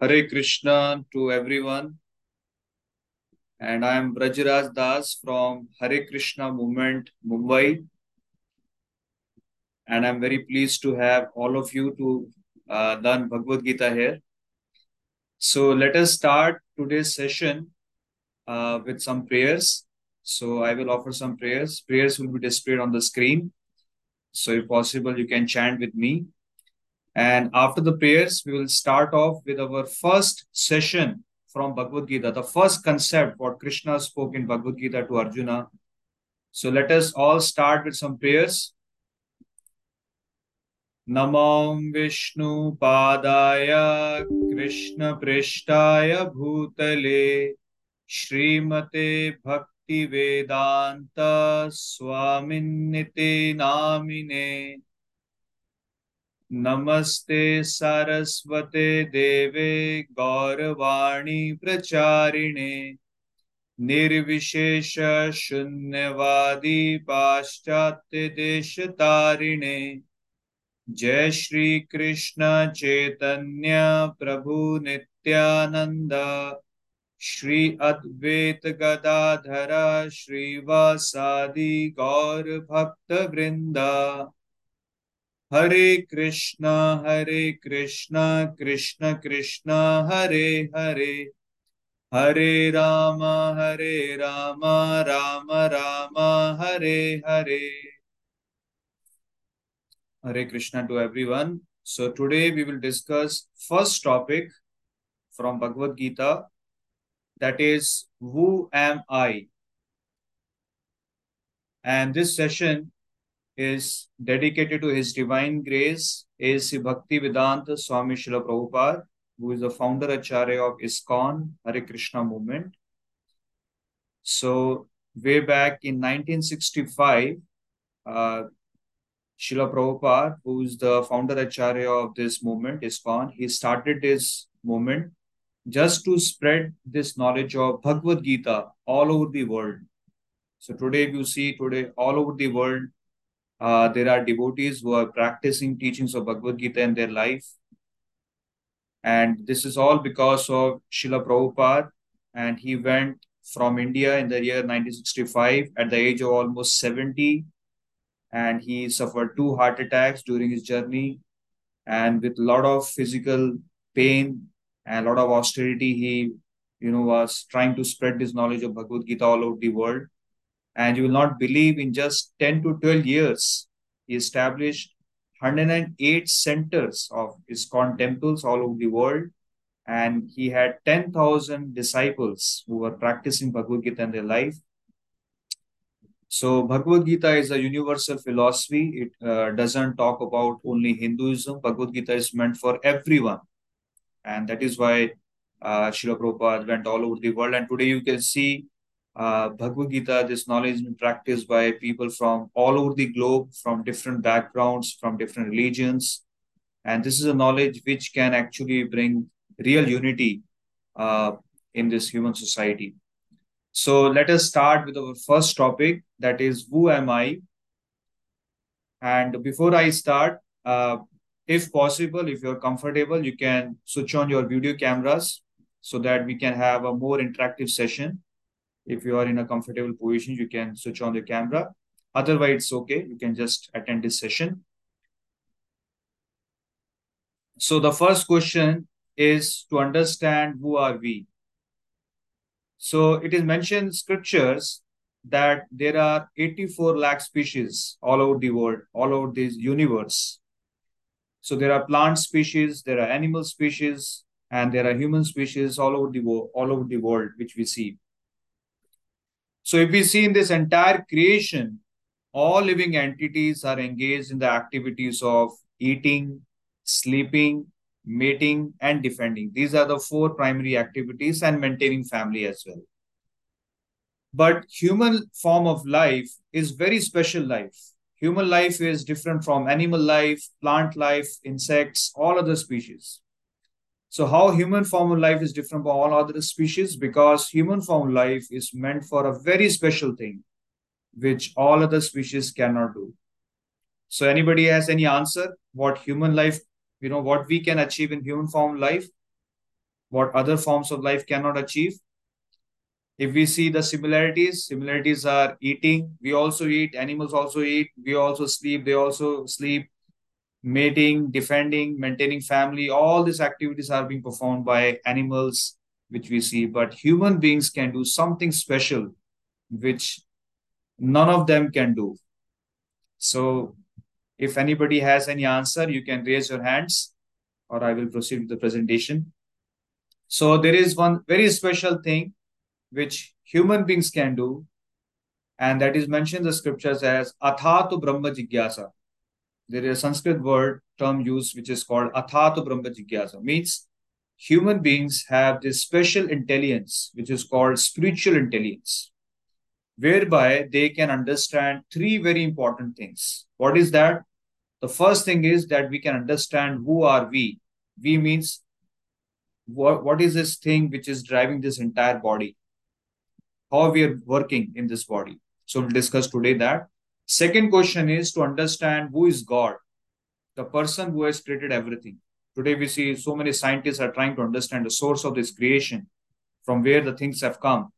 Hare Krishna to everyone. And I am Vrajraj Das from Hare Krishna Movement, Mumbai. And I'm very pleased to have all of you to uh, learn Bhagavad Gita here. So let us start today's session uh, with some prayers. So I will offer some prayers. Prayers will be displayed on the screen. So if possible, you can chant with me. And after the prayers, we will start off with our first session from Bhagavad Gita, the first concept what Krishna spoke in Bhagavad Gita to Arjuna. So let us all start with some prayers. Namam Vishnu Padaya Krishna Prishtaya Bhutale Srimate Bhakti Vedanta Swaminite Namine नमस्ते सारस्वते देवे गौरवाणी प्रचारिणे, निर्विशेष शून्यवादी पाश्चात्य देश तारिणे जय श्री कृष्ण चैतन्य प्रभु नित्यानंद श्री अद्वैत गदाधर, श्रीवासादि गौर भक्त वृंदा हरे कृष्णा हरे कृष्णा कृष्ण कृष्ण हरे Hare Hare Ram Hare Ram Ram Ram Hare Hare Hare Krishna to everyone so today we will discuss first topic from bhagavad gita that is who am i and this session is dedicated to His Divine Grace A.C. Bhakti Vedanta Swami Srila Prabhupada, who is the founder Acharya of ISKCON Hare Krishna movement. So, way back in 1965, uh, Srila Prabhupada, who is the founder Acharya of this movement, ISKCON, he started this movement just to spread this knowledge of Bhagavad Gita all over the world. So today you see today all over the world uh, there are devotees who are practicing teachings of Bhagavad Gita in their life. And this is all because of Srila Prabhupada. And he went from India in the year 1965 at the age of almost 70. And he suffered two heart attacks during his journey. And with a lot of physical pain and a lot of austerity, he you know was trying to spread this knowledge of Bhagavad Gita all over the world and you will not believe in just 10 to 12 years, he established 108 centers of ISKCON temples all over the world. And he had 10,000 disciples who were practicing Bhagavad Gita in their life. So, Bhagavad Gita is a universal philosophy. It uh, doesn't talk about only Hinduism. Bhagavad Gita is meant for everyone. And that is why uh, Srila Prabhupada went all over the world. And today you can see uh, Bhagavad Gita, this knowledge is practiced by people from all over the globe, from different backgrounds, from different religions. And this is a knowledge which can actually bring real unity uh, in this human society. So let us start with our first topic that is, Who am I? And before I start, uh, if possible, if you're comfortable, you can switch on your video cameras so that we can have a more interactive session if you are in a comfortable position, you can switch on the camera. Otherwise, it's okay. You can just attend this session. So the first question is to understand who are we. So it is mentioned in scriptures that there are 84 lakh species all over the world, all over this universe. So there are plant species, there are animal species, and there are human species all over the world, all over the world, which we see. So if we see in this entire creation, all living entities are engaged in the activities of eating, sleeping, mating, and defending. These are the four primary activities and maintaining family as well. But human form of life is very special life. Human life is different from animal life, plant life, insects, all other species. So how human form of life is different from all other species? Because human form of life is meant for a very special thing, which all other species cannot do. So anybody has any answer? What human life, you know, what we can achieve in human form life? what other forms of life cannot achieve. If we see the similarities, similarities are eating. We also eat, animals also eat. We also sleep, they also sleep. Mating, defending, maintaining family, all these activities are being performed by animals, which we see. But human beings can do something special, which none of them can do. So, if anybody has any answer, you can raise your hands or I will proceed with the presentation. So there is one very special thing which human beings can do, and that is mentioned in the scriptures as Athatu Brahma Jigyasa. There is a Sanskrit word term used which is called Athatu Brahma Jigyasa, means human beings have this special intelligence which is called spiritual intelligence, whereby they can understand three very important things. What is that? The first thing is that we can understand who are we. We means what, what is this thing which is driving this entire body? How we are working in this body. So we'll discuss today that. Second question is to understand who is God, the person who has created everything. Today we see so many scientists are trying to understand the source of this creation, from where the things have come.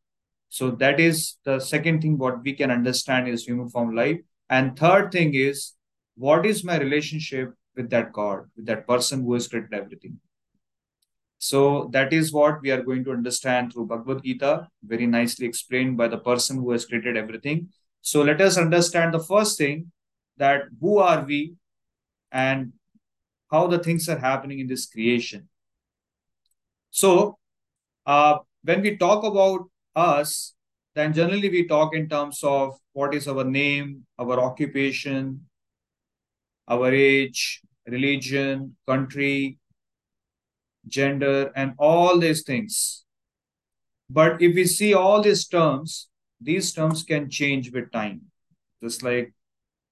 So that is the second thing what we can understand is human form life. And third thing is what is my relationship with that God, with that person who has created everything. So that is what we are going to understand through Bhagavad Gita, very nicely explained by the person who has created everything. So let us understand the first thing that who are we and how the things are happening in this creation. So uh, when we talk about us, then generally we talk in terms of what is our name, our occupation, our age, religion, country, gender, and all these things. But if we see all these terms, these terms can change with time. Just like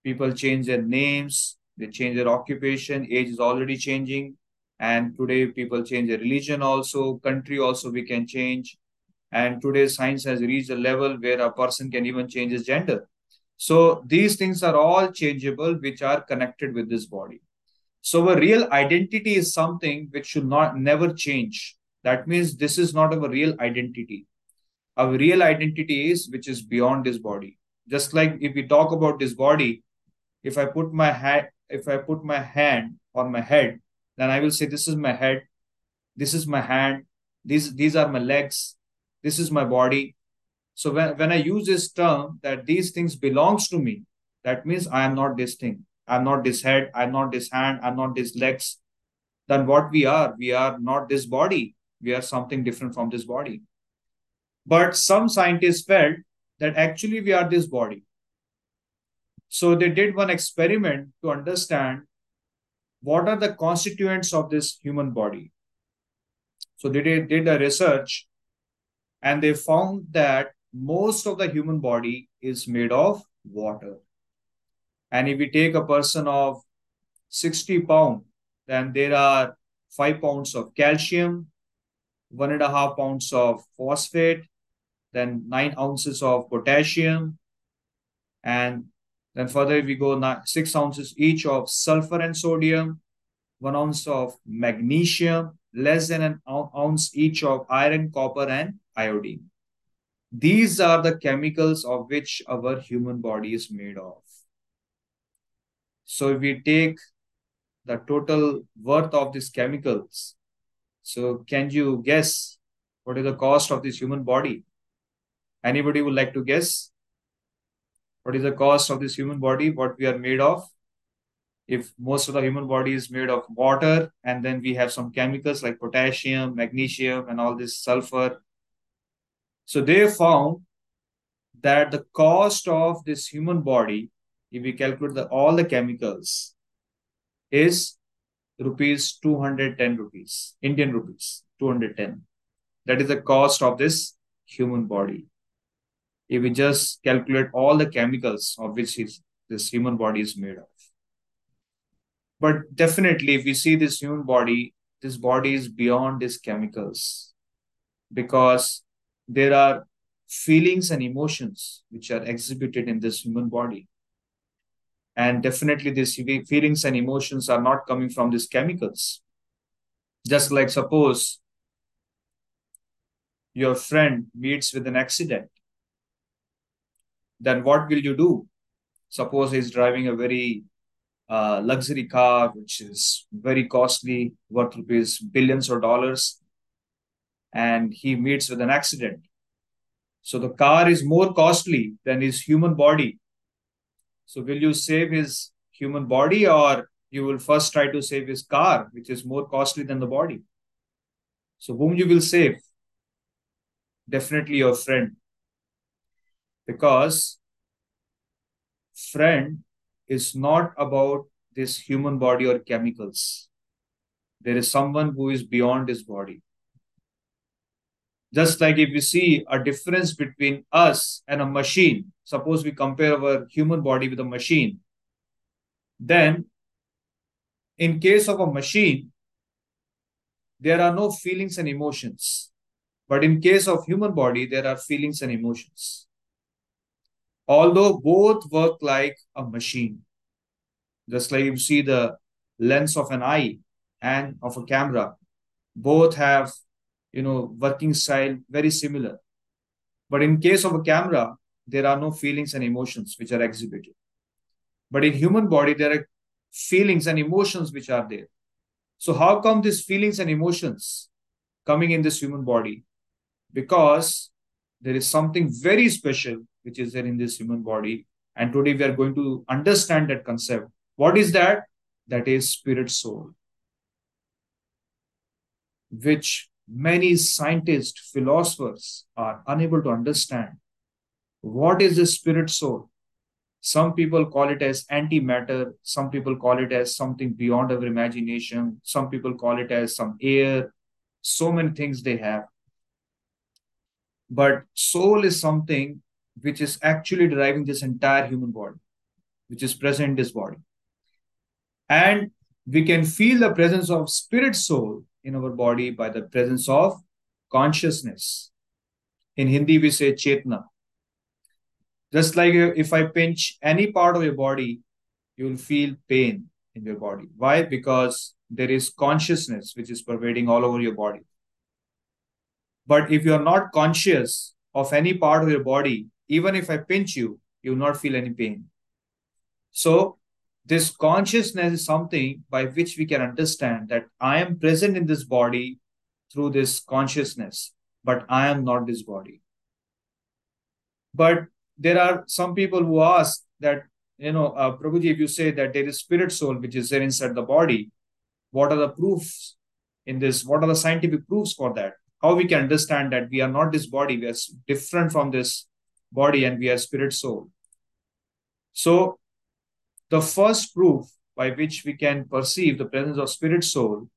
people change their names, they change their occupation, age is already changing. And today people change their religion also, country also we can change. And today science has reached a level where a person can even change his gender. So these things are all changeable, which are connected with this body. So a real identity is something which should not never change. That means this is not our real identity. Our real identity is which is beyond this body. Just like if we talk about this body, if I put my hand, if I put my hand on my head, then I will say this is my head, this is my hand, these these are my legs, this is my body, so when, when I use this term that these things belongs to me, that means I am not this thing. I'm not this head. I'm not this hand. I'm not this legs. Then what we are, we are not this body. We are something different from this body. But some scientists felt that actually we are this body. So they did one experiment to understand what are the constituents of this human body. So they did, did a research and they found that most of the human body is made of water. And if we take a person of 60 pound, then there are five pounds of calcium, one and a half pounds of phosphate, then nine ounces of potassium, and then further we go nine, six ounces each of sulfur and sodium, one ounce of magnesium, less than an ounce each of iron, copper, and iodine. These are the chemicals of which our human body is made of. So if we take the total worth of these chemicals, so can you guess what is the cost of this human body? Anybody would like to guess? What is the cost of this human body? What we are made of? If most of the human body is made of water, and then we have some chemicals like potassium, magnesium, and all this sulfur, so they found that the cost of this human body, if we calculate the, all the chemicals, is rupees 210 rupees, Indian rupees, 210. That is the cost of this human body. If we just calculate all the chemicals of which is, this human body is made of. But definitely, if we see this human body, this body is beyond these chemicals because there are feelings and emotions which are exhibited in this human body. And definitely, these feelings and emotions are not coming from these chemicals. Just like, suppose your friend meets with an accident, then what will you do? Suppose he's driving a very uh, luxury car, which is very costly, worth rupees billions or dollars, and he meets with an accident. So the car is more costly than his human body. So will you save his human body or you will first try to save his car, which is more costly than the body? So whom you will save? Definitely your friend. Because friend is not about this human body or chemicals. There is someone who is beyond his body. Just like if you see a difference between us and a machine, suppose we compare our human body with a machine, then in case of a machine, there are no feelings and emotions. But in case of human body, there are feelings and emotions. Although both work like a machine, just like you see the lens of an eye and of a camera, both have you know working style very similar. But in case of a camera, there are no feelings and emotions which are exhibited. But in human body, there are feelings and emotions which are there. So how come these feelings and emotions coming in this human body? Because there is something very special which is there in this human body. And today we are going to understand that concept. What is that? That is spirit soul, which many scientists, philosophers are unable to understand. What is the spirit soul? Some people call it as antimatter. Some people call it as something beyond our imagination. Some people call it as some air. So many things they have. But soul is something which is actually driving this entire human body, which is present in this body. And we can feel the presence of spirit soul in our body by the presence of consciousness. In Hindi, we say Chetna. Just like if I pinch any part of your body, you will feel pain in your body. Why? Because there is consciousness which is pervading all over your body. But if you are not conscious of any part of your body, even if I pinch you, you will not feel any pain. So, this consciousness is something by which we can understand that I am present in this body through this consciousness, but I am not this body. But there are some people who ask that, you know, uh, Prabhuji, if you say that there is spirit soul which is there inside the body, what are the proofs in this? What are the scientific proofs for that? How we can understand that we are not this body, we are different from this body and we are spirit soul. So, the first proof by which we can perceive the presence of spirit soul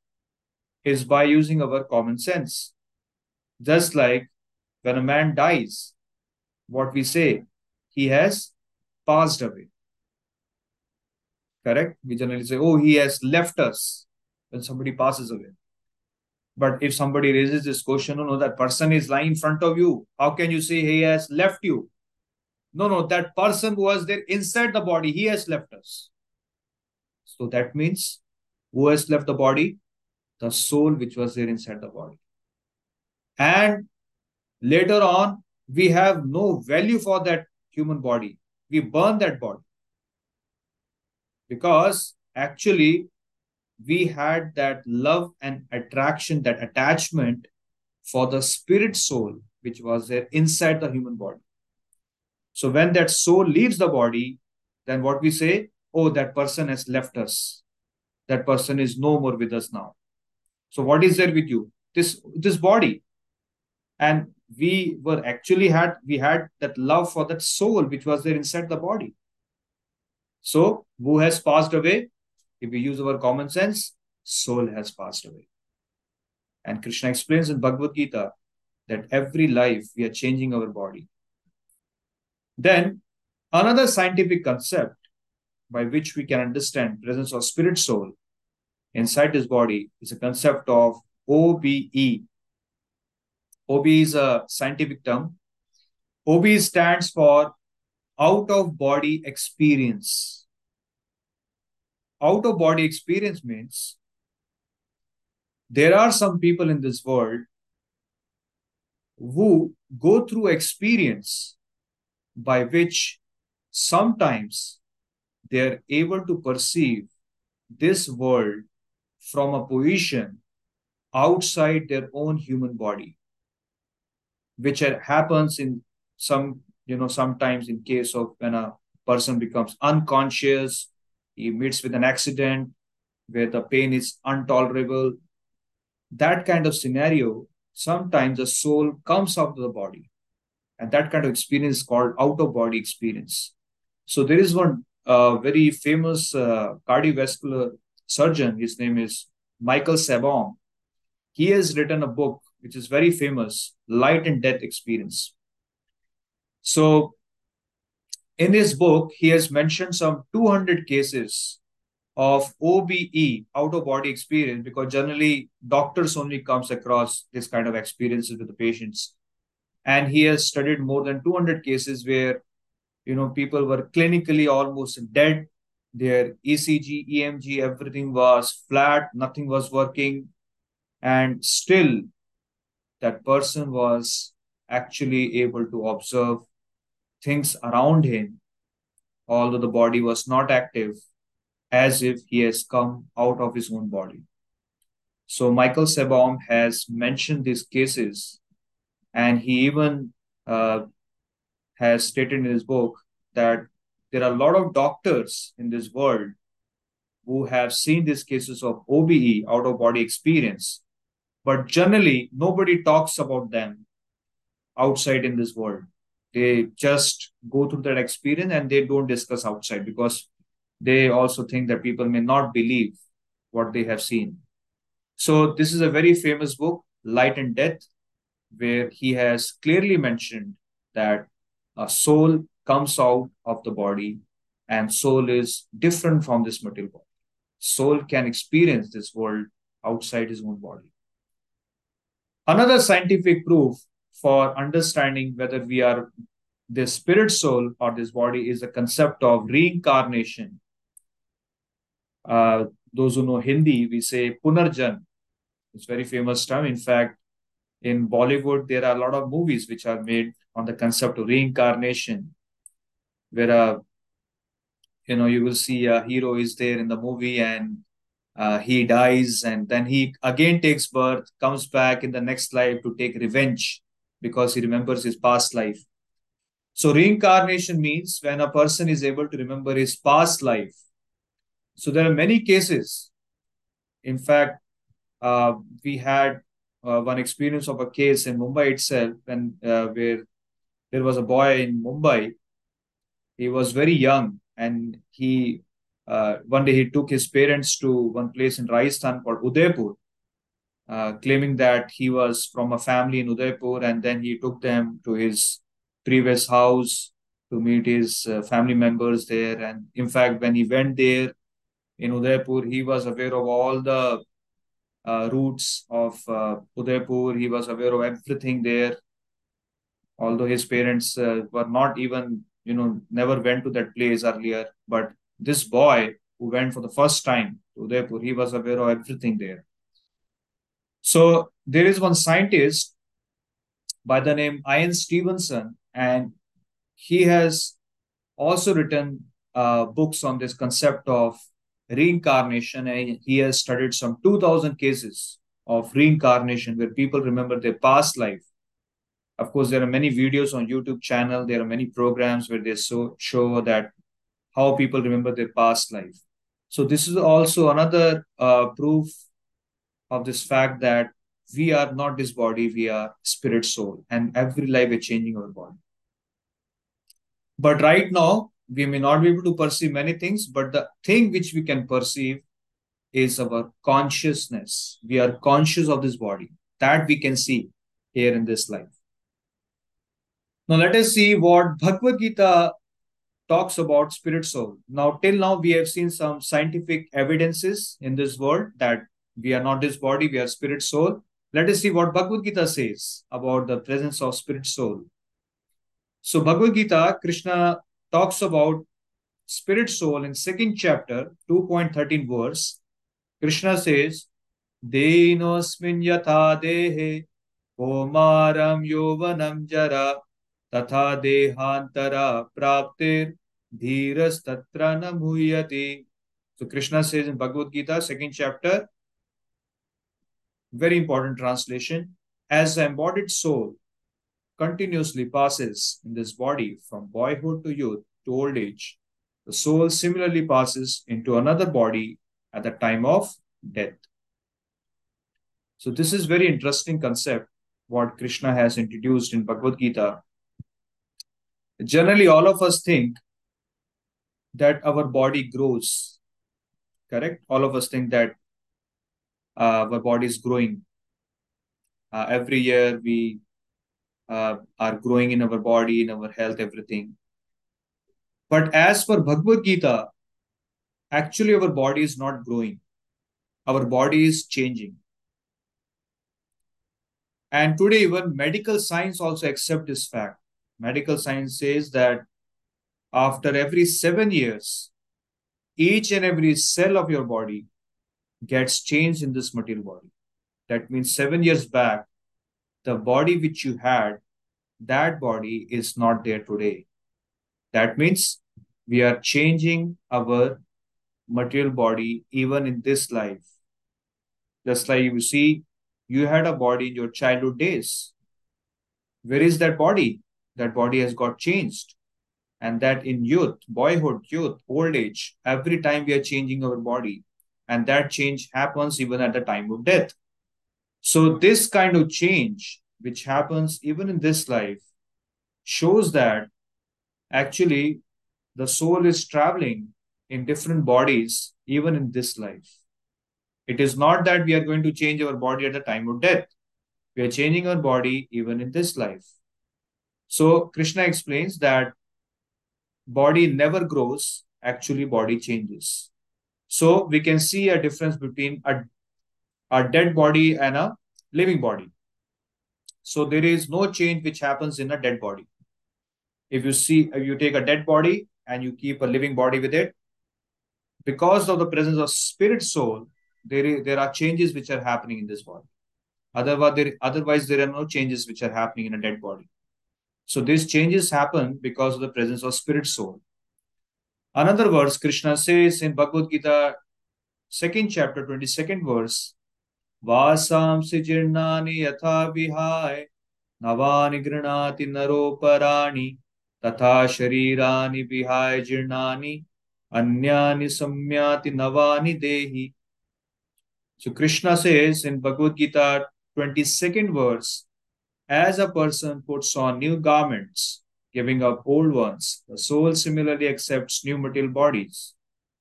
is by using our common sense. Just like when a man dies, what we say, he has passed away. Correct? We generally say, oh, he has left us when somebody passes away. But if somebody raises this question, no, no, that person is lying in front of you. How can you say he has left you? No, no, that person was there inside the body, he has left us. So that means who has left the body? The soul which was there inside the body. And later on, we have no value for that human body. We burn that body. Because actually, we had that love and attraction, that attachment for the spirit soul, which was there inside the human body. So when that soul leaves the body, then what we say, oh, that person has left us. That person is no more with us now. So what is there with you? This this body. And we were actually had we had that love for that soul which was there inside the body. So who has passed away? If we use our common sense, soul has passed away. And Krishna explains in Bhagavad Gita that every life we are changing our body. Then another scientific concept by which we can understand presence of spirit soul inside this body is a concept of OBE. OBE is a scientific term. OBE stands for out of body experience. Out of body experience means there are some people in this world who go through experience by which sometimes they're able to perceive this world from a position outside their own human body which happens in some you know sometimes in case of when a person becomes unconscious he meets with an accident where the pain is intolerable. That kind of scenario sometimes the soul comes out of the body. And that kind of experience is called out of body experience. So there is one uh, very famous uh, cardiovascular surgeon. His name is michael sabom he has written a book which is very famous light and death experience. So in his book he has mentioned some 200 cases of OBE, out of body experience, because generally doctors only comes across this kind of experiences with the patients. And he has studied more than 200 cases where, you know, people were clinically almost dead. Their ECG, EMG, everything was flat, nothing was working. And still, that person was actually able to observe things around him, although the body was not active as if he has come out of his own body. So Michael Sabom has mentioned these cases, and he even uh, has stated in his book that there are a lot of doctors in this world who have seen these cases of OBE, out of body experience, but generally nobody talks about them outside in this world. They just go through that experience and they don't discuss outside because they also think that people may not believe what they have seen. So, this is a very famous book, Light and Death, where he has clearly mentioned that a soul comes out of the body and soul is different from this material body. Soul can experience this world outside his own body. Another scientific proof for understanding whether we are this spirit soul or this body is the concept of reincarnation uh, those who know Hindi, we say Punarjan. It's very famous term. In fact, in Bollywood, there are a lot of movies which are made on the concept of reincarnation, where uh, you know you will see a hero is there in the movie and uh, he dies and then he again takes birth, comes back in the next life to take revenge because he remembers his past life. So reincarnation means when a person is able to remember his past life so there are many cases. In fact, uh, we had uh, one experience of a case in Mumbai itself, when uh, where there was a boy in Mumbai. He was very young, and he uh, one day he took his parents to one place in Rajasthan called Udaipur, uh, claiming that he was from a family in Udaipur, and then he took them to his previous house to meet his uh, family members there. And in fact, when he went there, in Udaipur. He was aware of all the uh, routes of uh, Udaipur. He was aware of everything there. Although his parents uh, were not even, you know, never went to that place earlier. But this boy who went for the first time to Udaipur, he was aware of everything there. So there is one scientist by the name Ian Stevenson, and he has also written uh, books on this concept of reincarnation and he has studied some 2000 cases of reincarnation where people remember their past life. Of course there are many videos on youtube channel there are many programs where they so, show that how people remember their past life. So this is also another uh, proof of this fact that we are not this body we are spirit soul and every life is changing our body but right now we may not be able to perceive many things, but the thing which we can perceive is our consciousness. We are conscious of this body that we can see here in this life. Now, let us see what Bhagavad Gita talks about spirit soul. Now, till now, we have seen some scientific evidences in this world that we are not this body, we are spirit soul. Let us see what Bhagavad Gita says about the presence of spirit soul. So, Bhagavad Gita, Krishna talks about spirit soul in second chapter 2.13 verse krishna says denosmin yatha dehe Komaram Yovanam Jara Tatha Dehantara Praptir Tatra Namuyati. So Krishna says in Bhagavad Gita, second chapter, very important translation, as the embodied soul continuously passes in this body from boyhood to youth to old age, the soul similarly passes into another body at the time of death. So this is very interesting concept what Krishna has introduced in Bhagavad Gita. Generally, all of us think that our body grows. Correct? All of us think that uh, our body is growing. Uh, every year we uh, are growing in our body, in our health, everything. But as for Bhagavad Gita, actually our body is not growing. Our body is changing. And today, even medical science also accept this fact. Medical science says that after every seven years, each and every cell of your body gets changed in this material body. That means seven years back, the body which you had, that body is not there today. That means we are changing our material body even in this life. Just like you see, you had a body in your childhood days. Where is that body? That body has got changed. And that in youth, boyhood, youth, old age, every time we are changing our body. And that change happens even at the time of death. So, this kind of change, which happens even in this life, shows that actually the soul is traveling in different bodies even in this life. It is not that we are going to change our body at the time of death. We are changing our body even in this life. So Krishna explains that body never grows, actually body changes. So we can see a difference between a, a dead body and a living body. So there is no change which happens in a dead body. If you see, if you take a dead body and you keep a living body with it, because of the presence of spirit soul, there, is, there are changes which are happening in this body. Otherwise there, otherwise, there are no changes which are happening in a dead body. So these changes happen because of the presence of spirit soul. Another verse, Krishna says in Bhagavad Gita, second chapter, 22nd verse, Vasam sijirnani yatha vihai navani granati naroparani तथा शरीरानि विहाय जीर्णानि अन्यानि सम्याति navani dehi so Krishna says in Bhagavad Gita 22nd verse, as a person puts on new garments, giving up old ones, the soul similarly accepts new material bodies,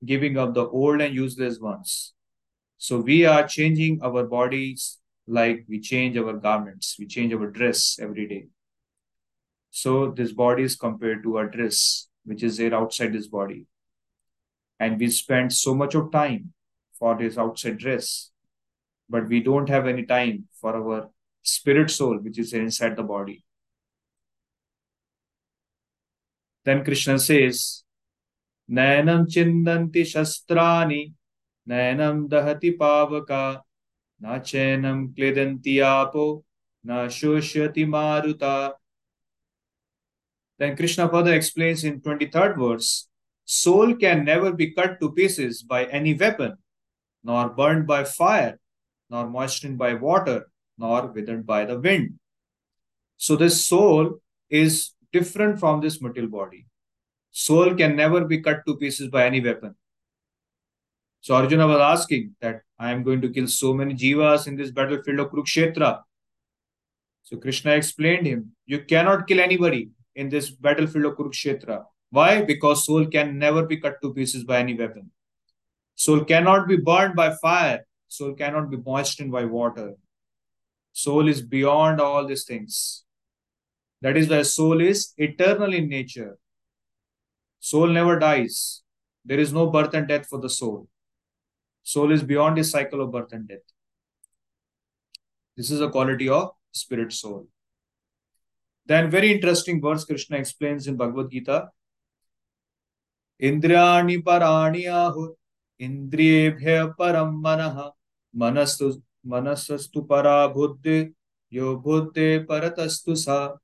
giving up the old and useless ones. So we are changing our bodies like we change our garments, we change our dress every day. So this body is compared to a dress which is there outside this body. And we spend so much of time for this outside dress, but we don't have any time for our spirit soul, which is inside the body. Then Krishna says, Nayanam chindanti shastrani, Nayanam dahati pavaka, Na chenam kledanti apo, Na shoshyati maruta. Then Krishna further explains in 23rd verse, Soul can never be cut to pieces by any weapon, nor burned by fire, nor moistened by water, nor withered by the wind. So this soul is different from this material body. Soul can never be cut to pieces by any weapon. So Arjuna was asking that I am going to kill so many jivas in this battlefield of Kurukshetra. So Krishna explained him, you cannot kill anybody in this battlefield of Kurukshetra. Why? Because soul can never be cut to pieces by any weapon. Soul cannot be burned by fire. Soul cannot be moistened by water. Soul is beyond all these things. That is why soul is eternal in nature. Soul never dies. There is no birth and death for the soul. Soul is beyond the cycle of birth and death. This is a quality of spirit soul. Then, very interesting words Krishna explains in Bhagavad Gita. Indriyani parani ahur, indriyebhya param manaha, manastu, manasastu para buddhi, yo buddhi paratastu sa,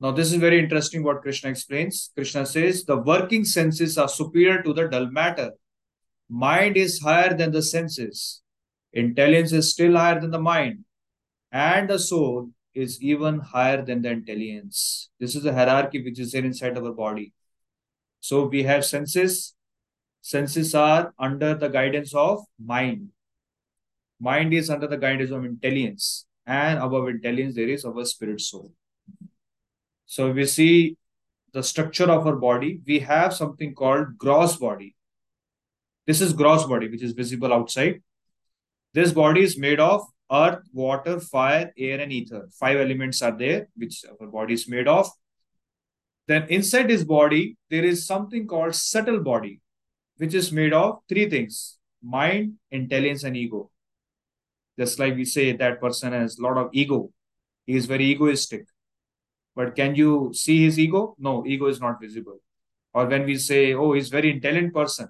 now, this is very interesting what Krishna explains. Krishna says the working senses are superior to the dull matter. Mind is higher than the senses. Intelligence is still higher than the mind. And the soul is even higher than the intelligence. This is a hierarchy which is there inside our body. So we have senses. Senses are under the guidance of mind. Mind is under the guidance of intelligence. And above intelligence, there is our spirit soul. So we see the structure of our body. We have something called gross body. This is gross body, which is visible outside. This body is made of earth, water, fire, air, and ether. Five elements are there, which our body is made of. Then inside this body, there is something called subtle body, which is made of three things mind, intelligence, and ego. Just like we say that person has a lot of ego, he is very egoistic. But can you see his ego? No, ego is not visible. Or when we say, oh, he's very intelligent person,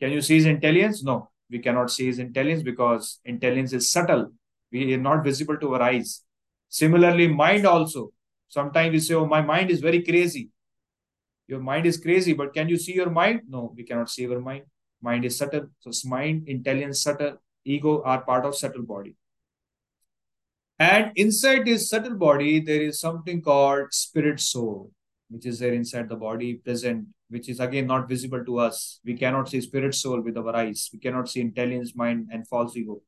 can you see his intelligence? No, we cannot see his intelligence because intelligence is subtle. We are not visible to our eyes. Similarly, mind also. Sometimes we say, oh, my mind is very crazy. Your mind is crazy, but can you see your mind? No, we cannot see our mind. Mind is subtle. So mind, intelligence, subtle, ego are part of subtle body. And inside this subtle body, there is something called spirit soul, which is there inside the body, present, which is again not visible to us. We cannot see spirit soul with our eyes. We cannot see intelligence, mind, and false ego.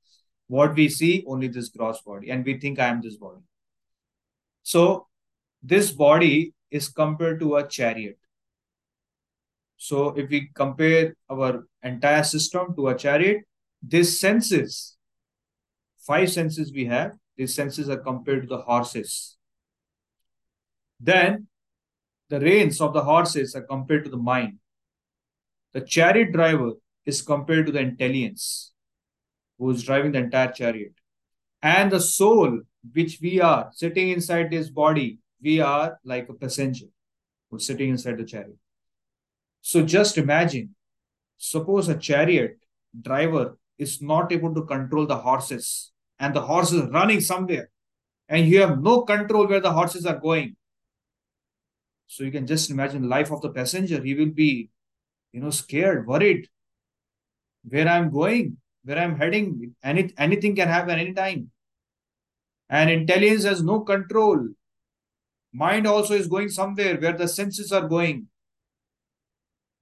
What we see, only this gross body, and we think I am this body. So, this body is compared to a chariot. So, if we compare our entire system to a chariot, this senses, five senses we have, these senses are compared to the horses. Then the reins of the horses are compared to the mind. The chariot driver is compared to the intelligence who is driving the entire chariot. And the soul, which we are sitting inside this body, we are like a passenger who's sitting inside the chariot. So just imagine, suppose a chariot driver is not able to control the horses and the horse is running somewhere and you have no control where the horses are going. So you can just imagine life of the passenger. He will be you know scared worried. Where i'm going where i'm heading any, anything can happen anytime. And intelligence has no control. Mind also is going somewhere where the senses are going.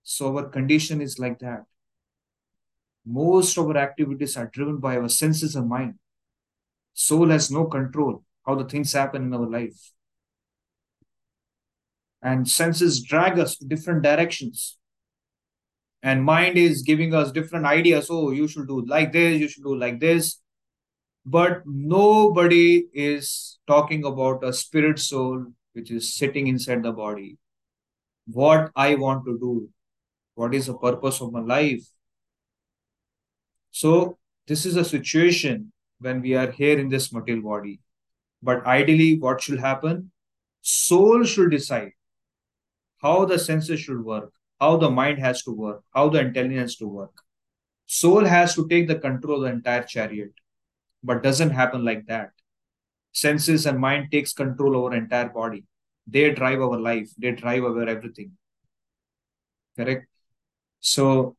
So our condition is like that. Most of our activities are driven by our senses and mind Soul has no control how the things happen in our life. And senses drag us to different directions. And mind is giving us different ideas. Oh, you should do like this, you should do like this. But nobody is talking about a spirit soul which is sitting inside the body. What I want to do, what is the purpose of my life. So, this is a situation when we are here in this material body. But ideally, what should happen? Soul should decide how the senses should work, how the mind has to work, how the intelligence to work. Soul has to take the control of the entire chariot, but doesn't happen like that. Senses and mind takes control over entire body. They drive our life. They drive our everything. Correct. So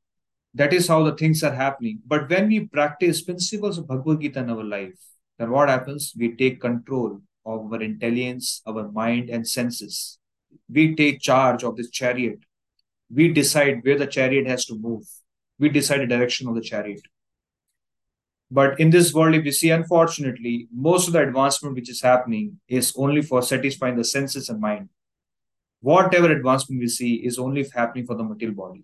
that is how the things are happening. But when we practice principles of Bhagavad Gita in our life, then what happens? We take control of our intelligence, our mind, and senses. We take charge of this chariot. We decide where the chariot has to move. We decide the direction of the chariot. But in this world, if you see, unfortunately, most of the advancement which is happening is only for satisfying the senses and mind. Whatever advancement we see is only happening for the material body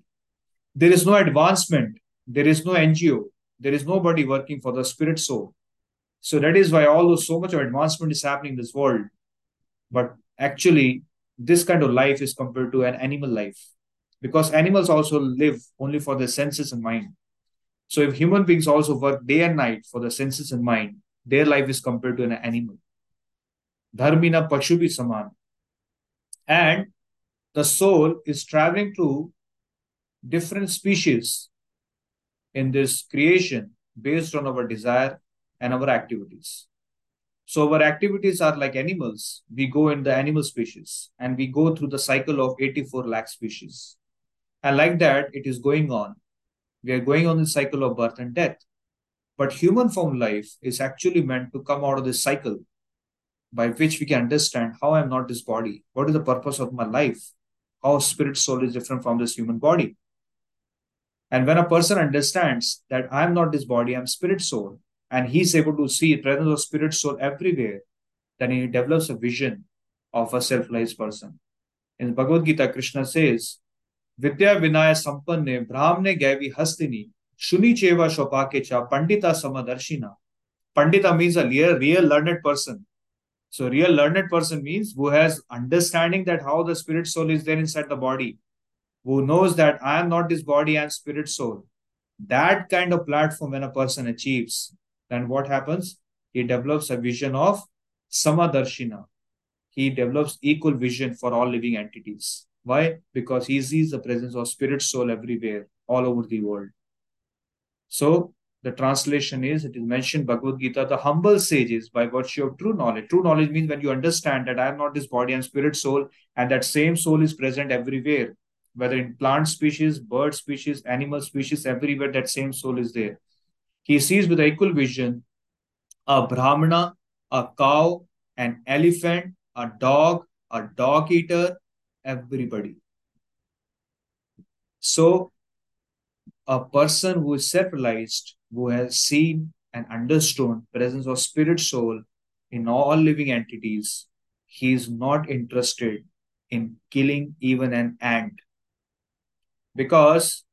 there is no advancement, there is no NGO, there is nobody working for the spirit soul. So that is why although so much of advancement is happening in this world, but actually this kind of life is compared to an animal life because animals also live only for their senses and mind. So if human beings also work day and night for the senses and mind, their life is compared to an animal. Dharmina Pashubi Saman. And the soul is traveling through different species in this creation based on our desire and our activities. So our activities are like animals. We go in the animal species and we go through the cycle of 84 lakh species. And like that, it is going on. We are going on the cycle of birth and death. But human form life is actually meant to come out of this cycle by which we can understand how I'm not this body. What is the purpose of my life? How spirit soul is different from this human body. And when a person understands that I'm not this body, I'm spirit soul, and he's able to see presence of spirit soul everywhere, then he develops a vision of a self-realized person. In Bhagavad Gita, Krishna says, Vidya Vinaya Sampanne Brahmne Gavi Hastini Shuni Cheva Shopakecha Pandita Samadarshina. Pandita means a real, real learned person. So real learned person means who has understanding that how the spirit soul is there inside the body, who knows that I am not this body, am spirit soul. That kind of platform when a person achieves, then what happens? He develops a vision of Samadarshina. He develops equal vision for all living entities. Why? Because he sees the presence of spirit soul everywhere, all over the world. So the translation is it is mentioned Bhagavad Gita, the humble sages by virtue of true knowledge. True knowledge means when you understand that I am not this body and spirit soul, and that same soul is present everywhere, whether in plant species, bird species, animal species, everywhere that same soul is there. He sees with equal vision a Brahmana, a cow, an elephant, a dog, a dog eater, everybody. So, a person who is self-realized, who has seen and understood presence of spirit soul in all living entities, he is not interested in killing even an ant. Because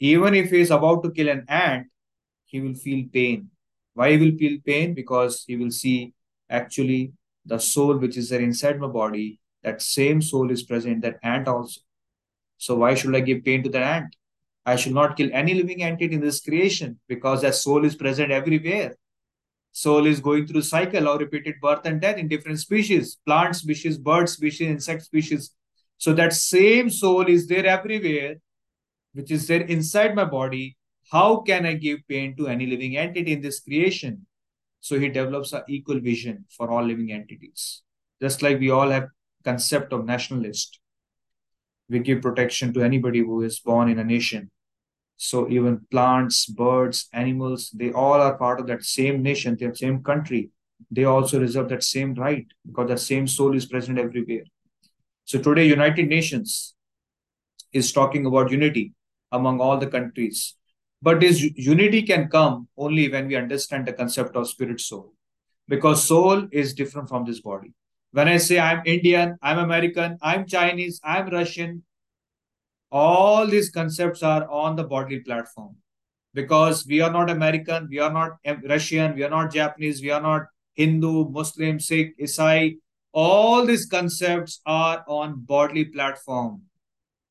even if he is about to kill an ant, he will feel pain. Why he will feel pain? Because he will see actually the soul which is there inside my body, that same soul is present, that ant also. So why should I give pain to that ant? I should not kill any living entity in this creation because that soul is present everywhere. Soul is going through cycle of repeated birth and death in different species, plant species, bird species, insect species. So that same soul is there everywhere, which is there inside my body. How can I give pain to any living entity in this creation? So he develops an equal vision for all living entities. Just like we all have concept of nationalist. We give protection to anybody who is born in a nation. So even plants, birds, animals, they all are part of that same nation, that same country. They also reserve that same right because that same soul is present everywhere. So today, United Nations is talking about unity among all the countries. But this unity can come only when we understand the concept of spirit soul. Because soul is different from this body. When I say I'm Indian, I'm American, I'm Chinese, I'm Russian, all these concepts are on the bodily platform because we are not American, we are not Russian, we are not Japanese, we are not Hindu, Muslim, Sikh, Isai. All these concepts are on bodily platform.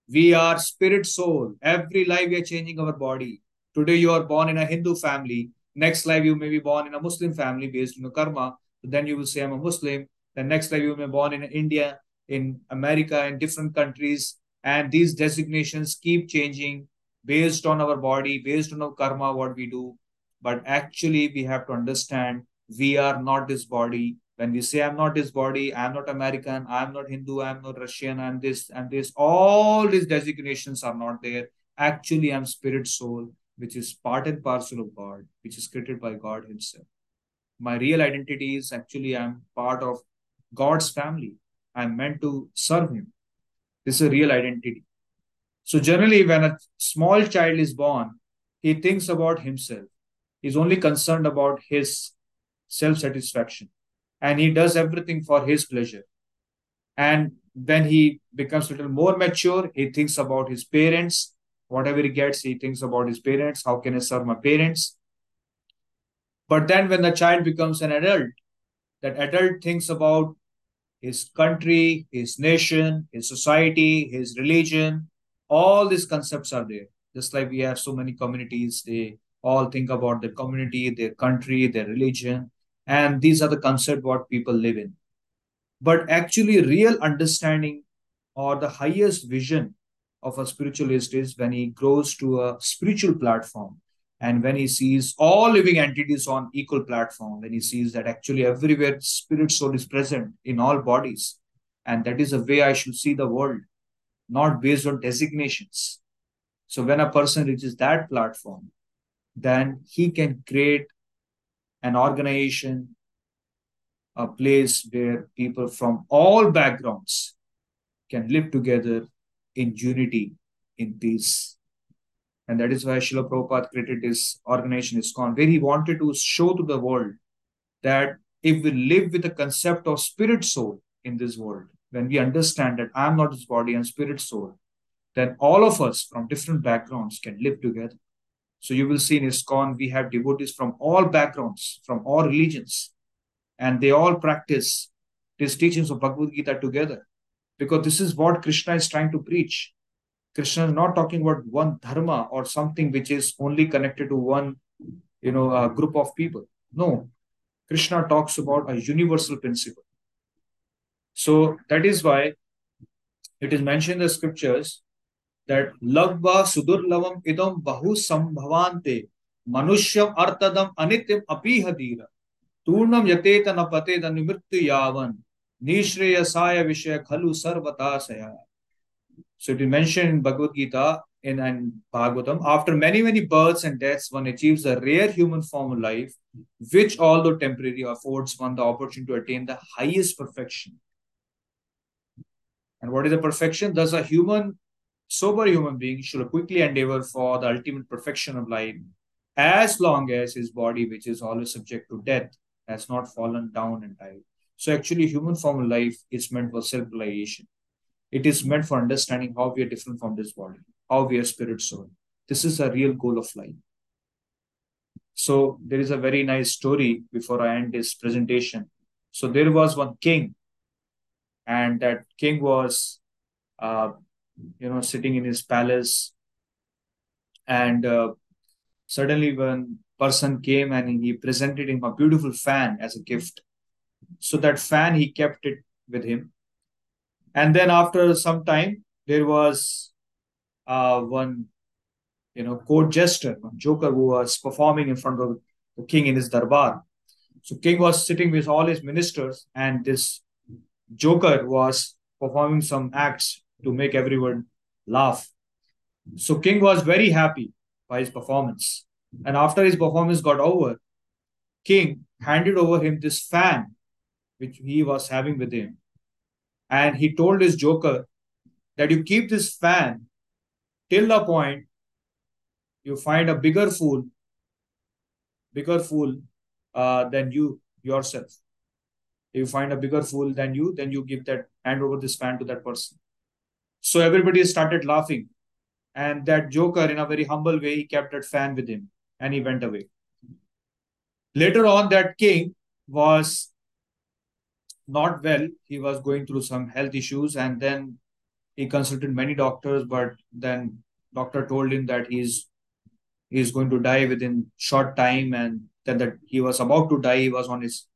We are spirit soul. Every life we are changing our body. Today you are born in a Hindu family. Next life you may be born in a Muslim family based on karma. Then you will say I'm a Muslim. The next life you may be born in India, in America, in different countries and these designations keep changing based on our body based on our karma what we do but actually we have to understand we are not this body when we say i'm not this body i'm not american i'm not hindu i'm not russian i'm this and this all these designations are not there actually i'm spirit soul which is part and parcel of god which is created by god himself my real identity is actually i'm part of god's family i'm meant to serve him this is a real identity. So generally, when a small child is born, he thinks about himself. He's only concerned about his self-satisfaction. And he does everything for his pleasure. And when he becomes a little more mature, he thinks about his parents. Whatever he gets, he thinks about his parents. How can I serve my parents? But then when the child becomes an adult, that adult thinks about his country, his nation, his society, his religion, all these concepts are there. Just like we have so many communities, they all think about their community, their country, their religion, and these are the concept what people live in. But actually, real understanding or the highest vision of a spiritualist is when he grows to a spiritual platform And when he sees all living entities on equal platform, when he sees that actually everywhere spirit soul is present in all bodies, and that is the way I should see the world, not based on designations. So when a person reaches that platform, then he can create an organization, a place where people from all backgrounds can live together in unity, in peace. And that is why Srila Prabhupada created this organization, ISKCON, where he wanted to show to the world that if we live with the concept of spirit soul in this world, when we understand that I am not this body and spirit soul, then all of us from different backgrounds can live together. So you will see in ISKCON, we have devotees from all backgrounds, from all religions, and they all practice these teachings of Bhagavad Gita together. Because this is what Krishna is trying to preach. Krishna is not talking about one dharma or something which is only connected to one, you know, uh, group of people. No, Krishna talks about a universal principle. So that is why it is mentioned in the scriptures that lagva sudurlavam idam bahu sambhavante manusyam artadam anityam apihadira turnam yateta na pateda nimrityu yavan nishreyasaya vishaya khalu sarvatasaya so it is mentioned in Bhagavad Gita in and Bhagavatam, after many, many births and deaths, one achieves a rare human form of life, which, although temporary, affords one the opportunity to attain the highest perfection. And what is the perfection? Thus, a human, sober human being should quickly endeavor for the ultimate perfection of life, as long as his body, which is always subject to death, has not fallen down and died. So, actually, human form of life is meant for self realization. It is meant for understanding how we are different from this body, how we are spirit soul. This is a real goal of life. So there is a very nice story before I end this presentation. So there was one king, and that king was, uh, you know, sitting in his palace, and uh, suddenly one person came and he presented him a beautiful fan as a gift. So that fan he kept it with him, and then after some time there was uh, one you know court jester one joker who was performing in front of the king in his darbar. So king was sitting with all his ministers and this joker was performing some acts to make everyone laugh so king was very happy by his performance and after his performance got over king handed over him this fan which he was having with him and he told his joker that you keep this fan till the point you find a bigger fool, bigger fool uh, than you yourself. If you find a bigger fool than you, then you give that hand over this fan to that person. So everybody started laughing. And that joker, in a very humble way, he kept that fan with him and he went away. Later on, that king was not well. He was going through some health issues, and then he consulted many doctors. But then doctor told him that he's he's going to die within short time, and then that he was about to die. He was on his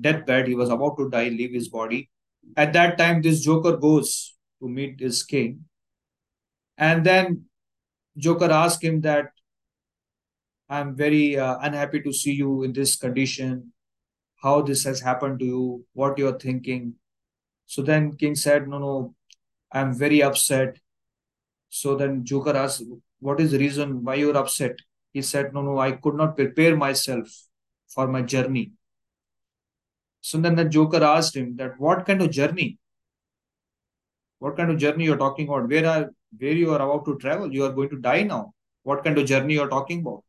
deathbed. He was about to die, leave his body. At that time, this Joker goes to meet his king, and then Joker asked him that I'm very uh, unhappy to see you in this condition how this has happened to you, what you're thinking. So then King said, No, no, I'm very upset. So then Joker asked, What is the reason why you're upset? He said, No, no, I could not prepare myself for my journey. So then the Joker asked him that what kind of journey? What kind of journey you're talking about? Where are where you are about to travel? You are going to die now. What kind of journey you're talking about?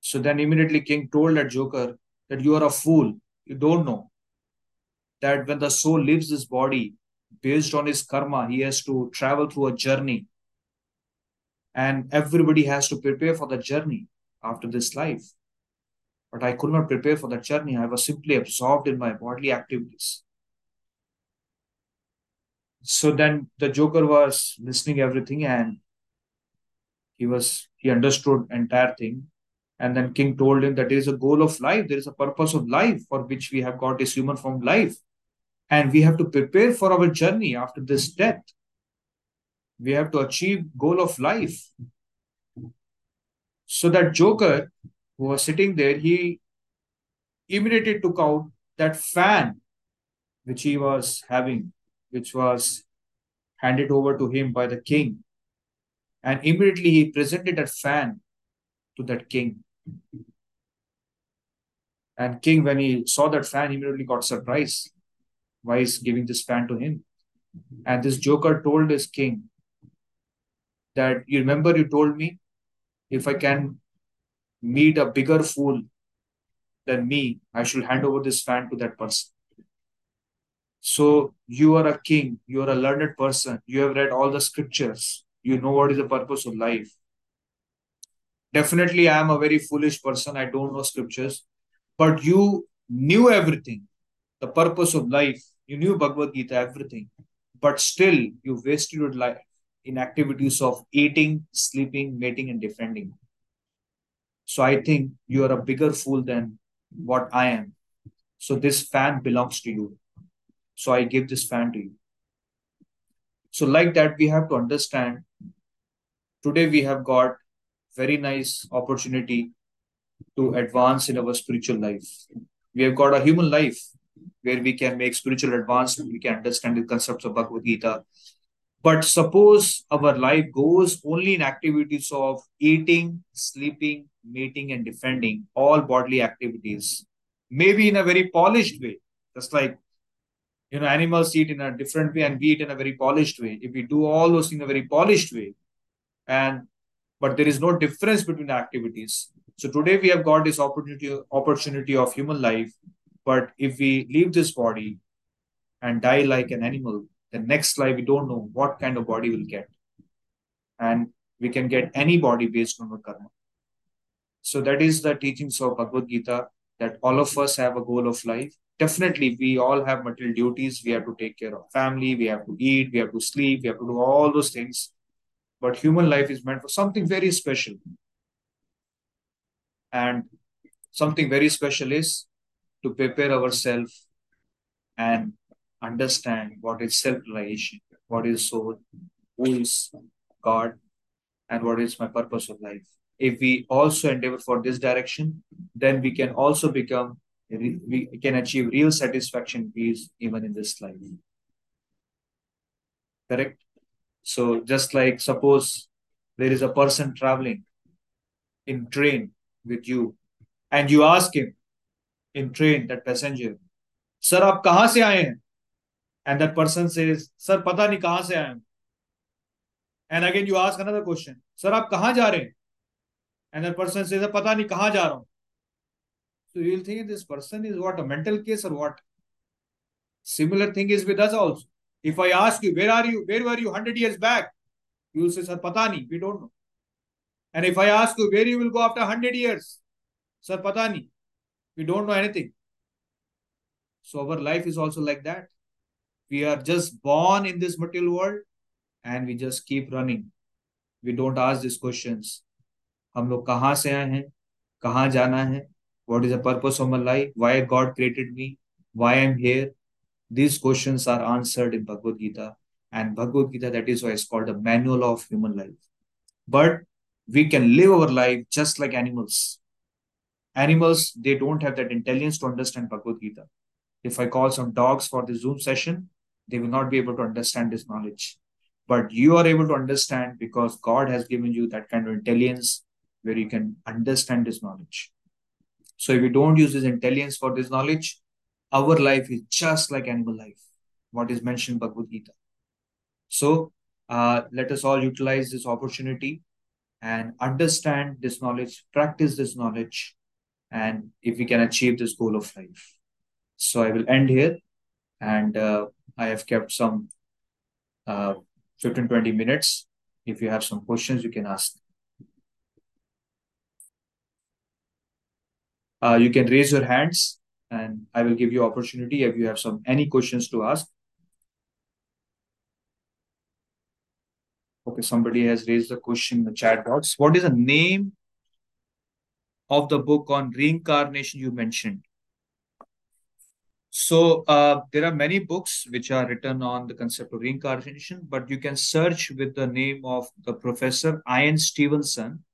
So then immediately King told that Joker that you are a fool. You don't know that when the soul leaves his body, based on his karma, he has to travel through a journey. And everybody has to prepare for the journey after this life. But I could not prepare for that journey. I was simply absorbed in my bodily activities. So then the Joker was listening everything and he was he understood entire thing and then King told him that there is a goal of life, there is a purpose of life for which we have got this human form life. And we have to prepare for our journey after this death. We have to achieve goal of life. So that Joker who was sitting there, he immediately took out that fan which he was having, which was handed over to him by the king. And immediately he presented that fan to that king. And king, when he saw that fan, immediately got surprised. Why is giving this fan to him? And this joker told his king that you remember you told me if I can meet a bigger fool than me, I should hand over this fan to that person. So you are a king, you are a learned person, you have read all the scriptures, you know what is the purpose of life. Definitely, I am a very foolish person, I don't know scriptures, but you knew everything, the purpose of life, you knew Bhagavad Gita, everything, but still you wasted your life in activities of eating, sleeping, mating, and defending. So I think you are a bigger fool than what I am. So this fan belongs to you. So I give this fan to you. So, like that, we have to understand today we have got very nice opportunity to advance in our spiritual life. We have got a human life where we can make spiritual advancement, we can understand the concepts of Bhagavad Gita. But suppose our life goes only in activities of eating, sleeping, mating, and defending, all bodily activities, maybe in a very polished way, just like you know animals eat in a different way and we eat in a very polished way. If we do all those things in a very polished way and but there is no difference between activities. So today we have got this opportunity opportunity of human life but if we leave this body and die like an animal the next life we don't know what kind of body we'll get. And we can get any body based on our karma. So that is the teachings of bhagavad gita that all of us have a goal of life definitely we all have material duties we have to take care of. Family we have to eat we have to sleep we have to do all those things. But human life is meant for something very special. And something very special is to prepare ourselves and understand what is self-realization what is soul who is god and what is my purpose of life. If we also endeavor for this direction then we can also become we can achieve real satisfaction peace even in this life. Correct? So just like suppose there is a person traveling in train with you and you ask him in train that passenger sir aap kahan se aaye and that person says sir pata nahi kahan se aaye and again you ask another question sir aap kahan ja rahe and that person says pata nahi kahan ja raha So you'll think this person is what a mental case or what? Similar thing is with us also. If I ask you, where are you? Where were you 100 years back? You will say, Sir, Patani, we don't know. And if I ask you, where you will go after 100 years? Sir, Patani, we don't know anything. So our life is also like that. We are just born in this material world and we just keep running. We don't ask these questions. हम लोग कहाँ से आए हैं कहाँ जाना है what is the purpose of my life? Why God created me? Why I'm here? These questions are answered in Bhagavad Gita. And Bhagavad Gita, that is why it's called the manual of human life. But we can live our life just like animals. Animals, they don't have that intelligence to understand Bhagavad Gita. If I call some dogs for the Zoom session, they will not be able to understand this knowledge. But you are able to understand because God has given you that kind of intelligence where you can understand this knowledge. So if we don't use this intelligence for this knowledge, our life is just like animal life, what is mentioned in Bhagavad Gita. So uh, let us all utilize this opportunity and understand this knowledge, practice this knowledge, and if we can achieve this goal of life. So I will end here, and uh, I have kept some uh, 15 20 minutes. If you have some questions, you can ask. Uh, you can raise your hands and I will give you opportunity if you have some any questions to ask. Okay, somebody has raised a question in the chat box. What is the name of the book on reincarnation you mentioned? So uh, there are many books which are written on the concept of reincarnation, but you can search with the name of the professor Ian Stevenson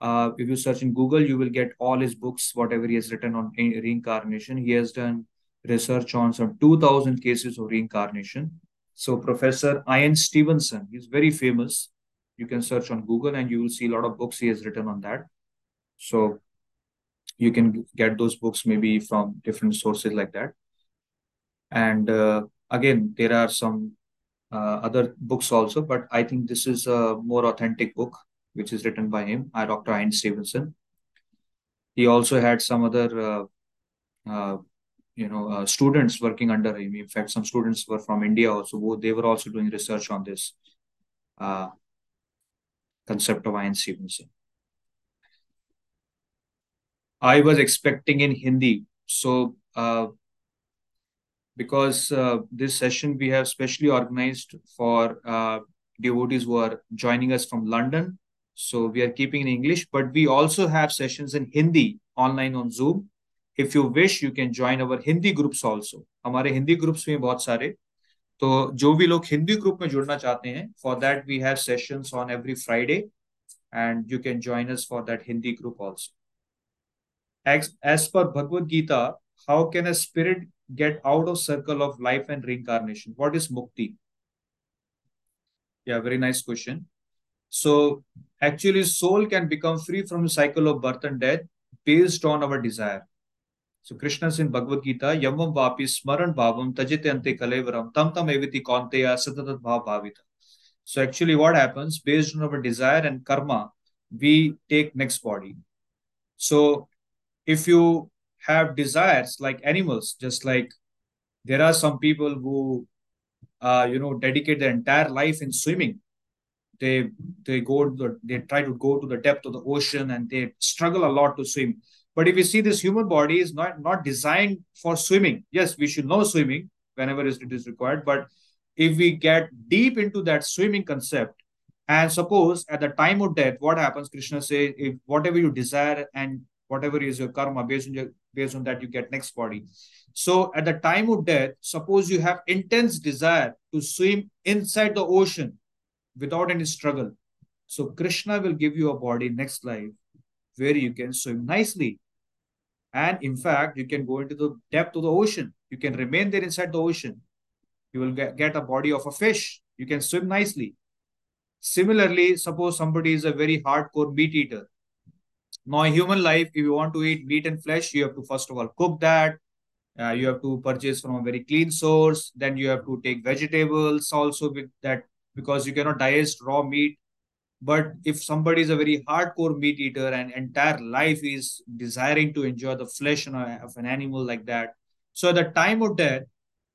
Uh, if you search in Google, you will get all his books, whatever he has written on reincarnation. He has done research on some 2000 cases of reincarnation. So Professor Ian Stevenson, he's very famous. You can search on Google and you will see a lot of books he has written on that. So you can get those books maybe from different sources like that. And uh, again, there are some uh, other books also, but I think this is a more authentic book, which is written by him, by Dr. Ian Stevenson. He also had some other, uh, uh you know, uh, students working under him. In fact, some students were from India also. They were also doing research on this uh, concept of Ian Stevenson. I was expecting in Hindi. So uh, because uh, this session we have specially organized for uh, devotees who are joining us from London. So we are keeping in English, but we also have sessions in Hindi online on Zoom. If you wish, you can join our Hindi groups also. हमारे Hindi groups में बहुत सारे तो जो भी लोग Hindi group में जुड़ना चाहते हैं for that we have sessions on every Friday and you can join us for that Hindi group also as per bhagavad gita how can a spirit get out of circle of life and reincarnation what is mukti yeah very nice question so actually soul can become free from the cycle of birth and death based on our desire. So krishna in bhagavad gita yamam vapi smaran bhavam tajite ante kalevaram tam tam eviti konteya satatat bhav bhavita. So actually what happens? Based on our desire and karma we take next body. So if you have desires like animals just like there are some people who uh, you know dedicate their entire life in swimming they they go the, they try to go to the depth of the ocean and they struggle a lot to swim. But if you see this human body is not not designed for swimming yes we should know swimming whenever it is required but if we get deep into that swimming concept and suppose at the time of death what happens krishna says if whatever you desire and whatever is your karma based on your based on that you get next body. So at the time of death suppose you have intense desire to swim inside the ocean without any struggle. So krishna will give you a body next life where you can swim nicely. And in fact you can go into the depth of the ocean. You can remain there inside the ocean. You will get, get a body of a fish. You can swim nicely. Similarly suppose somebody is a very hardcore meat eater. Now, in human life, if you want to eat meat and flesh, you have to first of all cook that. Uh, you have to purchase from a very clean source. Then you have to take vegetables also with that because you cannot digest raw meat. But if somebody is a very hardcore meat eater and entire life is desiring to enjoy the flesh uh, of an animal like that, so at the time of death,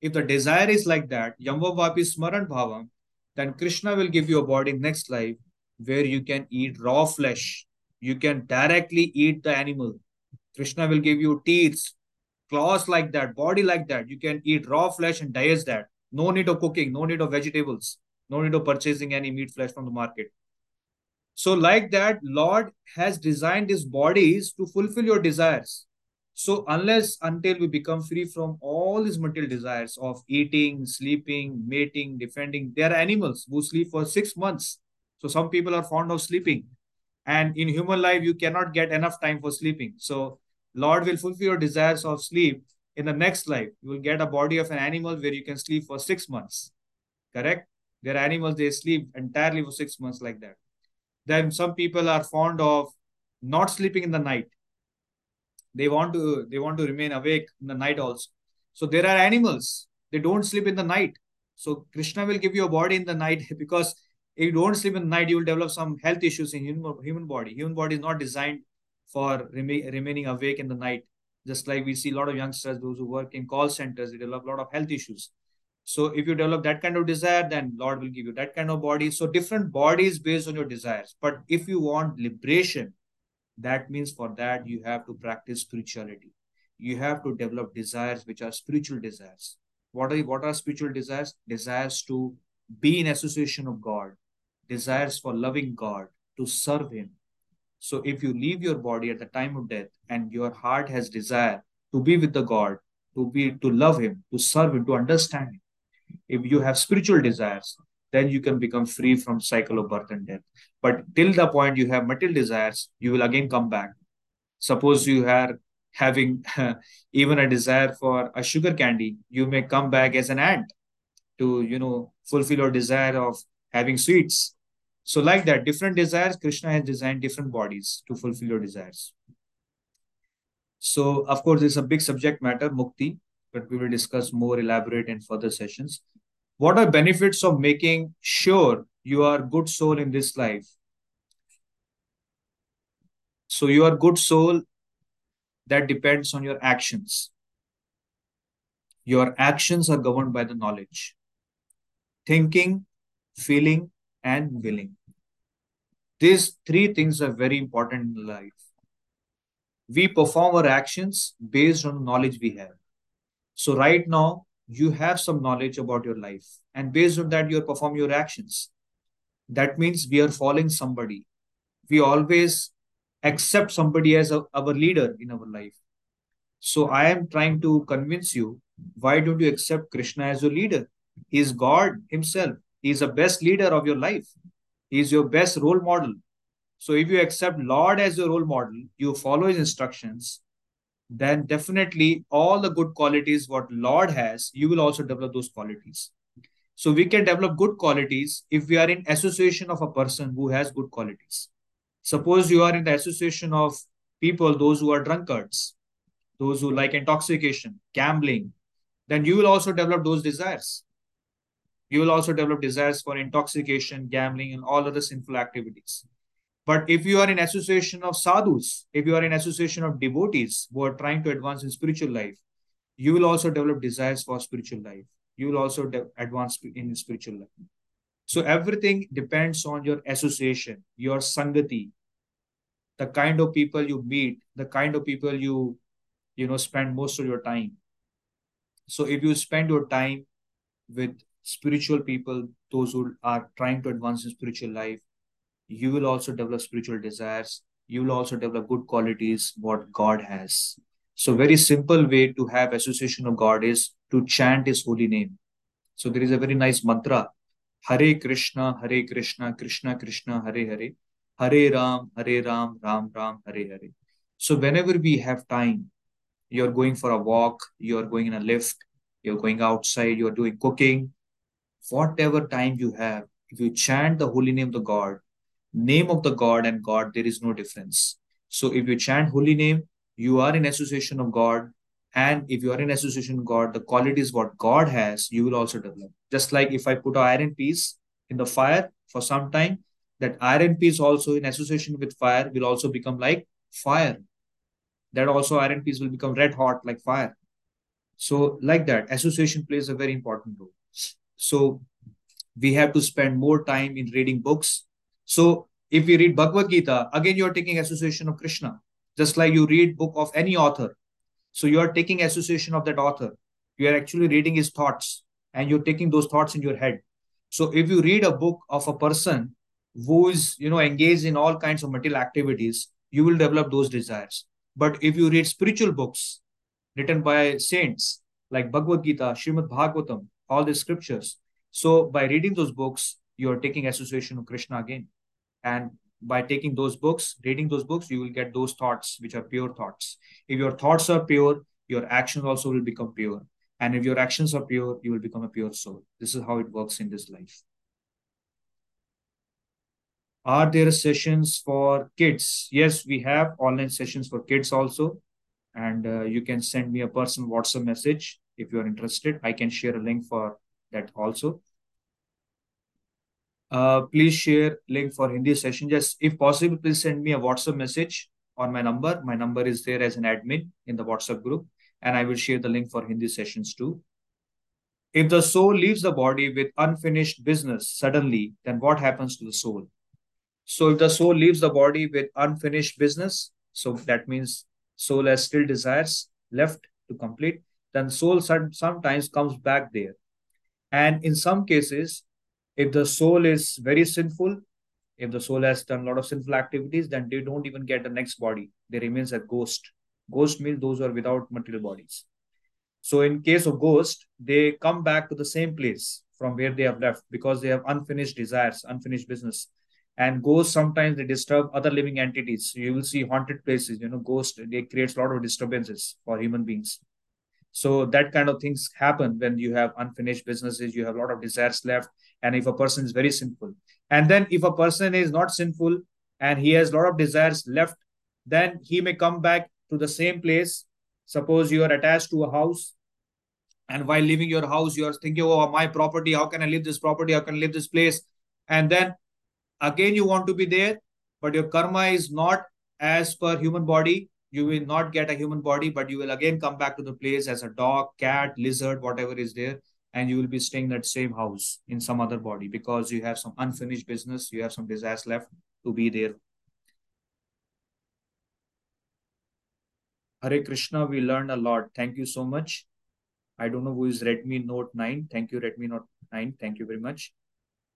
if the desire is like that, Yamvavapi Smaran Bhavam, then Krishna will give you a body next life where you can eat raw flesh you can directly eat the animal. Krishna will give you teeth, claws like that, body like that. You can eat raw flesh and digest that. No need of cooking, no need of vegetables, no need of purchasing any meat flesh from the market. So, like that, Lord has designed his bodies to fulfill your desires. So, unless until we become free from all these material desires of eating, sleeping, mating, defending, there are animals who sleep for six months. So, some people are fond of sleeping and in human life you cannot get enough time for sleeping so lord will fulfill your desires of sleep in the next life you will get a body of an animal where you can sleep for six months correct there are animals they sleep entirely for six months like that then some people are fond of not sleeping in the night they want to they want to remain awake in the night also so there are animals they don't sleep in the night so krishna will give you a body in the night because if you don't sleep in the night, you will develop some health issues in human, human body. Human body is not designed for rem- remaining awake in the night. Just like we see a lot of youngsters, those who work in call centers, they develop a lot of health issues. So if you develop that kind of desire, then Lord will give you that kind of body. So different bodies based on your desires. But if you want liberation, that means for that you have to practice spirituality. You have to develop desires which are spiritual desires. What are what are spiritual desires? Desires to be in association of God, desires for loving God, to serve Him. So if you leave your body at the time of death and your heart has desire to be with the God, to be to love Him, to serve Him, to understand Him, if you have spiritual desires, then you can become free from cycle of birth and death. But till the point you have material desires, you will again come back. Suppose you are having even a desire for a sugar candy, you may come back as an ant to, you know, fulfill your desire of having sweets. So, like that, different desires, Krishna has designed different bodies to fulfill your desires. So, of course, it's a big subject matter, mukti, but we will discuss more elaborate in further sessions. What are benefits of making sure you are good soul in this life? So, you are good soul that depends on your actions. Your actions are governed by the knowledge, thinking, feeling, and willing. These three things are very important in life. We perform our actions based on knowledge we have. So, right now, you have some knowledge about your life, and based on that, you perform your actions. That means we are following somebody. We always accept somebody as a, our leader in our life. So, I am trying to convince you why don't you accept Krishna as your leader? He is God Himself. He is the best leader of your life. He is your best role model. So if you accept Lord as your role model, you follow his instructions, then definitely all the good qualities what Lord has, you will also develop those qualities. So we can develop good qualities if we are in association of a person who has good qualities. Suppose you are in the association of people, those who are drunkards, those who like intoxication, gambling, then you will also develop those desires you will also develop desires for intoxication, gambling, and all other sinful activities. But if you are in association of sadhus, if you are in association of devotees who are trying to advance in spiritual life, you will also develop desires for spiritual life. You will also de- advance in spiritual life. So everything depends on your association, your sangati, the kind of people you meet, the kind of people you, you know, spend most of your time. So if you spend your time with spiritual people, those who are trying to advance in spiritual life, you will also develop spiritual desires. You will also develop good qualities, what God has. So, very simple way to have association of God is to chant His holy name. So, there is a very nice mantra Hare Krishna, Hare Krishna, Krishna Krishna, Hare Hare, Hare Ram, Hare Ram, Ram Ram, Hare Hare. So, whenever we have time, you're going for a walk, you're going in a lift, you're going outside, you're doing cooking, whatever time you have, if you chant the holy name of the God, name of the God and God, there is no difference. So if you chant holy name, you are in association of God. And if you are in association God, the qualities what God has, you will also develop. Just like if I put an iron piece in the fire for some time, that iron piece also in association with fire will also become like fire. That also iron piece will become red hot like fire. So like that, association plays a very important role. So we have to spend more time in reading books. So if you read Bhagavad Gita, again you're taking association of Krishna, just like you read book of any author. So you are taking association of that author. You are actually reading his thoughts and you're taking those thoughts in your head. So if you read a book of a person who is you know engaged in all kinds of material activities, you will develop those desires. But if you read spiritual books written by saints like Bhagavad Gita, Srimad Bhagavatam, all the scriptures. So by reading those books, you are taking association of Krishna again. And by taking those books, reading those books, you will get those thoughts, which are pure thoughts. If your thoughts are pure, your actions also will become pure. And if your actions are pure, you will become a pure soul. This is how it works in this life. Are there sessions for kids? Yes, we have online sessions for kids also. And uh, you can send me a personal WhatsApp message if you are interested. I can share a link for that also. Uh, please share link for Hindi session. Just if possible, please send me a WhatsApp message on my number. My number is there as an admin in the WhatsApp group, and I will share the link for Hindi sessions too. If the soul leaves the body with unfinished business suddenly, then what happens to the soul? So if the soul leaves the body with unfinished business, so that means soul has still desires left to complete, then soul sometimes comes back there. And in some cases, if the soul is very sinful, if the soul has done a lot of sinful activities, then they don't even get the next body. They remains a ghost. Ghost means those who are without material bodies. So in case of ghost, they come back to the same place from where they have left because they have unfinished desires, unfinished business. And ghosts sometimes they disturb other living entities. You will see haunted places, you know, ghosts, they create a lot of disturbances for human beings. So that kind of things happen when you have unfinished businesses, you have a lot of desires left. And if a person is very sinful, and then if a person is not sinful and he has a lot of desires left, then he may come back to the same place. Suppose you are attached to a house and while leaving your house you are thinking oh my property how can i leave this property? How can i leave this place? And then again you want to be there but your karma is not as per human body. You will not get a human body but you will again come back to the place as a dog cat lizard whatever is there and you will be staying in that same house in some other body because you have some unfinished business you have some desires left to be there Hare Krishna, we learned a lot. Thank you so much. I don't know who is Redmi Note 9. Thank you, Redmi Note 9. Thank you very much.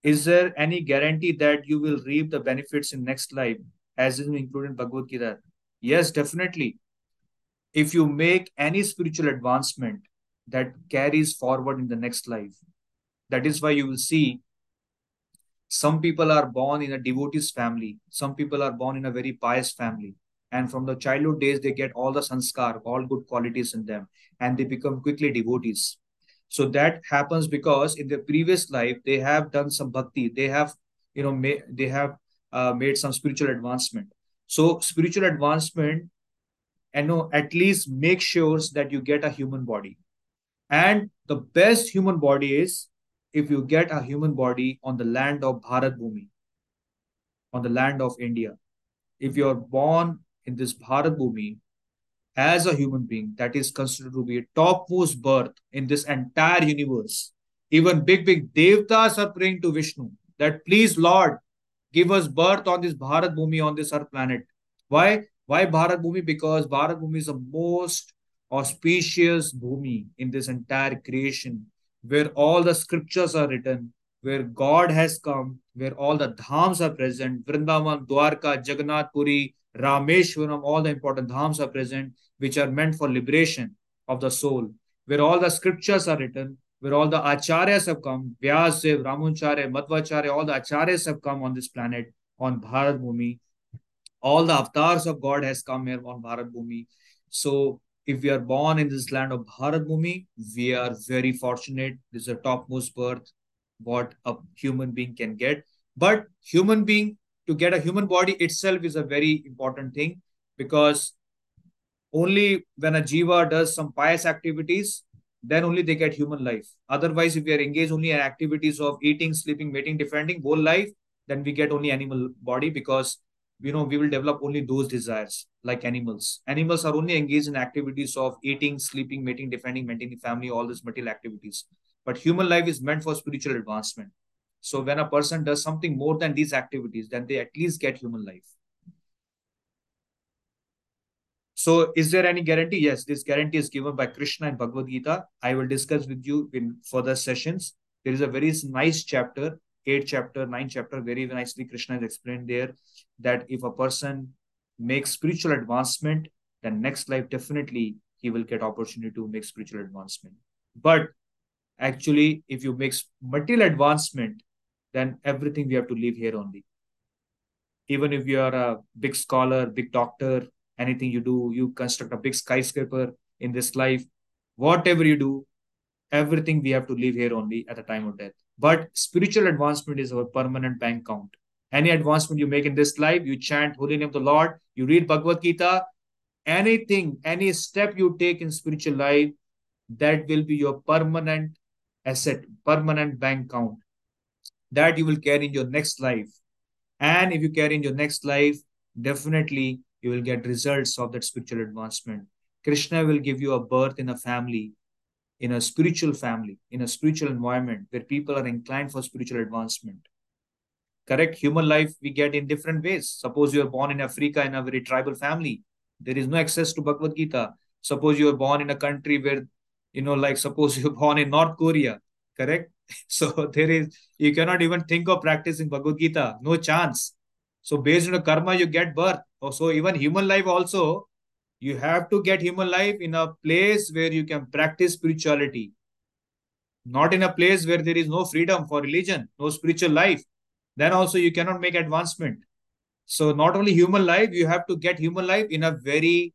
Is there any guarantee that you will reap the benefits in next life, as is included in Bhagavad Gita? Yes, definitely. If you make any spiritual advancement that carries forward in the next life, that is why you will see some people are born in a devotee's family, some people are born in a very pious family and from the childhood days they get all the sanskar all good qualities in them and they become quickly devotees. So that happens because in their previous life they have done some bhakti they have you know may, they have uh, made some spiritual advancement. So spiritual advancement you know at least make sure that you get a human body and the best human body is if you get a human body on the land of bharat bhumi on the land of india if you're born in this Bharat Bhumi as a human being that is considered to be a topmost birth in this entire universe. Even big, big devtas are praying to Vishnu that please, Lord, give us birth on this Bharat Bhumi on this earth planet. Why? Why Bharat Bhumi? Because Bharat Bhumi is the most auspicious Bhumi in this entire creation where all the scriptures are written, where God has come, where all the dhams are present, Vrindavan, Dwarka, Jagannath Puri, Rameshwaram, all the important dhams are present, which are meant for liberation of the soul, where all the scriptures are written, where all the acharyas have come, Vyasadev, Ramanacharya, Madhvacharya, all the acharyas have come on this planet, on Bharat Bhumi. All the avatars of God has come here on Bharat Bhumi. So if we are born in this land of Bharat Bhumi, we are very fortunate. This is a topmost birth what a human being can get. But human being to get a human body itself is a very important thing because only when a jiva does some pious activities then only they get human life otherwise if we are engaged only in activities of eating sleeping mating defending whole life then we get only animal body because you know we will develop only those desires like animals animals are only engaged in activities of eating sleeping mating defending maintaining family all these material activities but human life is meant for spiritual advancement so when a person does something more than these activities, then they at least get human life. So is there any guarantee? Yes, this guarantee is given by Krishna and Bhagavad Gita. I will discuss with you in further sessions. There is a very nice chapter, eight chapter, nine chapter, very nicely Krishna has explained there that if a person makes spiritual advancement, then next life definitely he will get opportunity to make spiritual advancement. But actually, if you make material advancement, then everything we have to leave here only. Even if you are a big scholar, big doctor, anything you do, you construct a big skyscraper in this life, whatever you do, everything we have to leave here only at the time of death. But spiritual advancement is our permanent bank account. Any advancement you make in this life, you chant Holy Name of the Lord, you read Bhagavad Gita, anything, any step you take in spiritual life, that will be your permanent asset, permanent bank account that you will carry in your next life. And if you carry in your next life, definitely you will get results of that spiritual advancement. Krishna will give you a birth in a family, in a spiritual family, in a spiritual environment where people are inclined for spiritual advancement. Correct? Human life we get in different ways. Suppose you are born in Africa in a very tribal family, there is no access to Bhagavad Gita. Suppose you are born in a country where, you know, like suppose you're born in North Korea, correct? So there is, you cannot even think of practicing Bhagavad Gita, no chance. So based on the karma, you get birth. Oh, so even human life also, you have to get human life in a place where you can practice spirituality. not in a place where there is no freedom for religion, no spiritual life, then also you cannot make advancement. So not only human life, you have to get human life in a very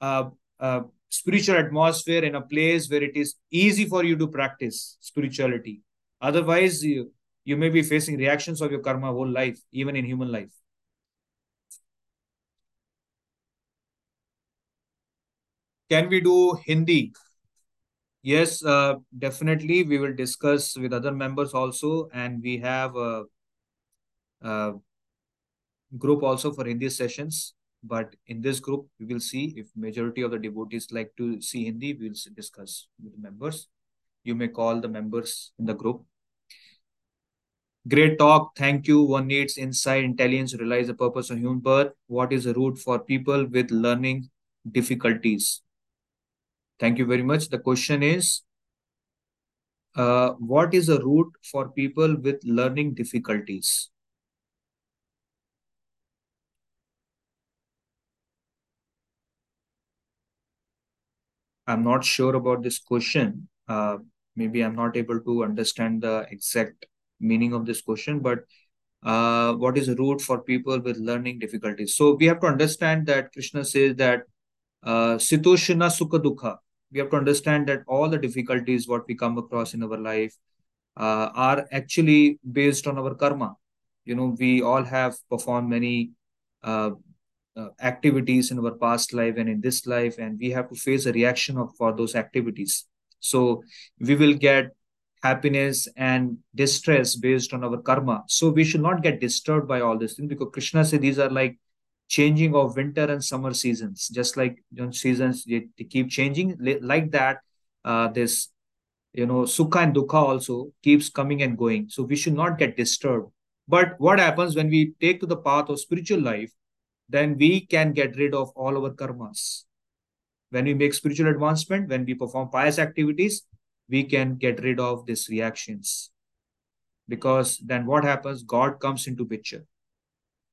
uh, uh, spiritual atmosphere, in a place where it is easy for you to practice spirituality. Otherwise, you, you may be facing reactions of your karma whole life, even in human life. Can we do Hindi? Yes, uh, definitely. We will discuss with other members also, and we have a group also for Hindi sessions. But in this group, we will see if majority of the devotees like to see Hindi. We will discuss with the members. You may call the members in the group. Great talk. Thank you. One needs insight, intelligence, realize the purpose of human birth. What is the route for people with learning difficulties? Thank you very much. The question is, uh, what is the route for people with learning difficulties? I'm not sure about this question. Uh, maybe I'm not able to understand the exact meaning of this question, but uh, what is a route for people with learning difficulties? So we have to understand that Krishna says that uh, Sitoshana Sukha Dukha. We have to understand that all the difficulties what we come across in our life uh, are actually based on our karma. You know, we all have performed many uh, uh, activities in our past life and in this life, and we have to face a reaction of for those activities. So we will get happiness and distress based on our karma. So we should not get disturbed by all these things because Krishna said these are like changing of winter and summer seasons, just like you know, seasons they, they keep changing. Like that, uh, this you know sukha and dukha also keeps coming and going. So we should not get disturbed. But what happens when we take to the path of spiritual life? Then we can get rid of all our karmas. When we make spiritual advancement, when we perform pious activities, we can get rid of these reactions. Because then what happens? God comes into picture.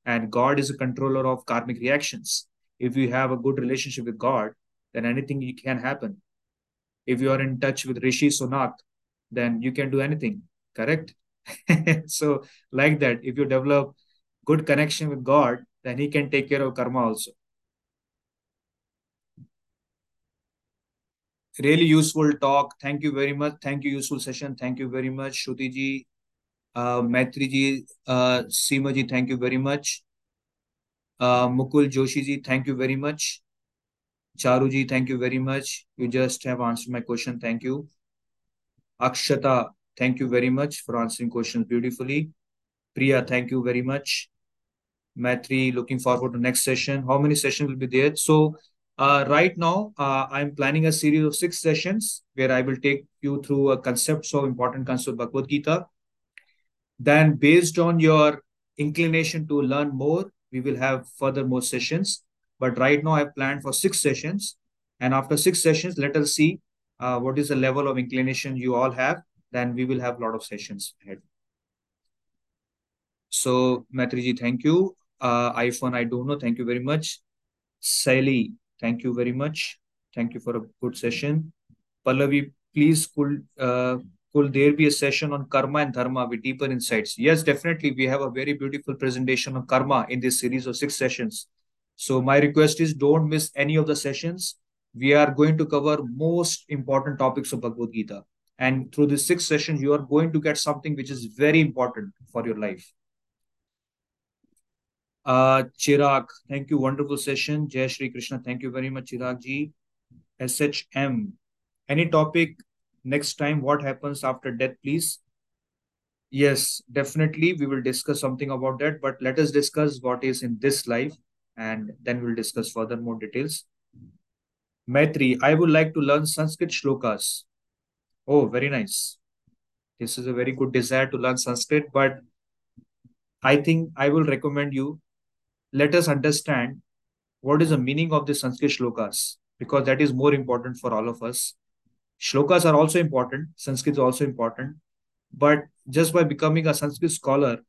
And god is a controller of karmic reactions. If you have a good relationship with god then anything can happen. If you are in touch with Rishi Sunak then you can do anything correct? So like that if you develop good connection with god then he can take care of karma also really useful talk. Thank you very much. Thank you, useful session. Thank you very much, Shruti ji, uh, Maitri ji, uh, Seema ji. Thank you very much. Uh, Mukul Joshi ji, thank you very much. Charu ji, thank you very much. You just have answered my question. Thank you. Akshata, thank you very much for answering questions beautifully. Priya, thank you very much. Maitri, looking forward to next session. How many sessions will be there? So uh, right now, uh, I'm planning a series of six sessions where I will take you through a concept, so important concept of Bhagavad Gita. Then, based on your inclination to learn more, we will have further more sessions. But right now, I've planned for six sessions. And after six sessions, let us see uh, what is the level of inclination you all have. Then we will have a lot of sessions ahead. So, Maitriji, thank you. Uh, iPhone, I don't know. Thank you very much. Sally, Thank you very much. Thank you for a good session. Pallavi, please could uh, could there be a session on karma and dharma with deeper insights? Yes, definitely. We have a very beautiful presentation on karma in this series of six sessions. So my request is don't miss any of the sessions. We are going to cover most important topics of Bhagavad Gita. And through this six sessions, you are going to get something which is very important for your life. Uh, Chirag, thank you. Wonderful session. Jai Shri Krishna. Thank you very much, Chirag ji. SHM. Any topic next time? What happens after death, please? Yes, definitely. We will discuss something about that. But let us discuss what is in this life and then we'll discuss further more details. Maitri, I would like to learn Sanskrit shlokas. Oh, very nice. This is a very good desire to learn Sanskrit, but I think I will recommend you let us understand what is the meaning of the Sanskrit shlokas, because that is more important for all of us. Shlokas are also important, Sanskrit is also important, but just by becoming a Sanskrit scholar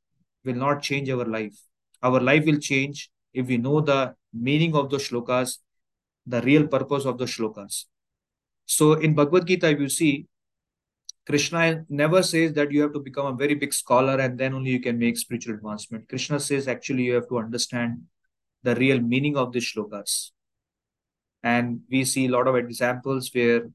will not change our life. Our life will change if we know the meaning of the shlokas, the real purpose of the shlokas. So in Bhagavad Gita, you see, Krishna never says that you have to become a very big scholar and then only you can make spiritual advancement. Krishna says actually you have to understand the real meaning of the shlokas. And we see a lot of examples where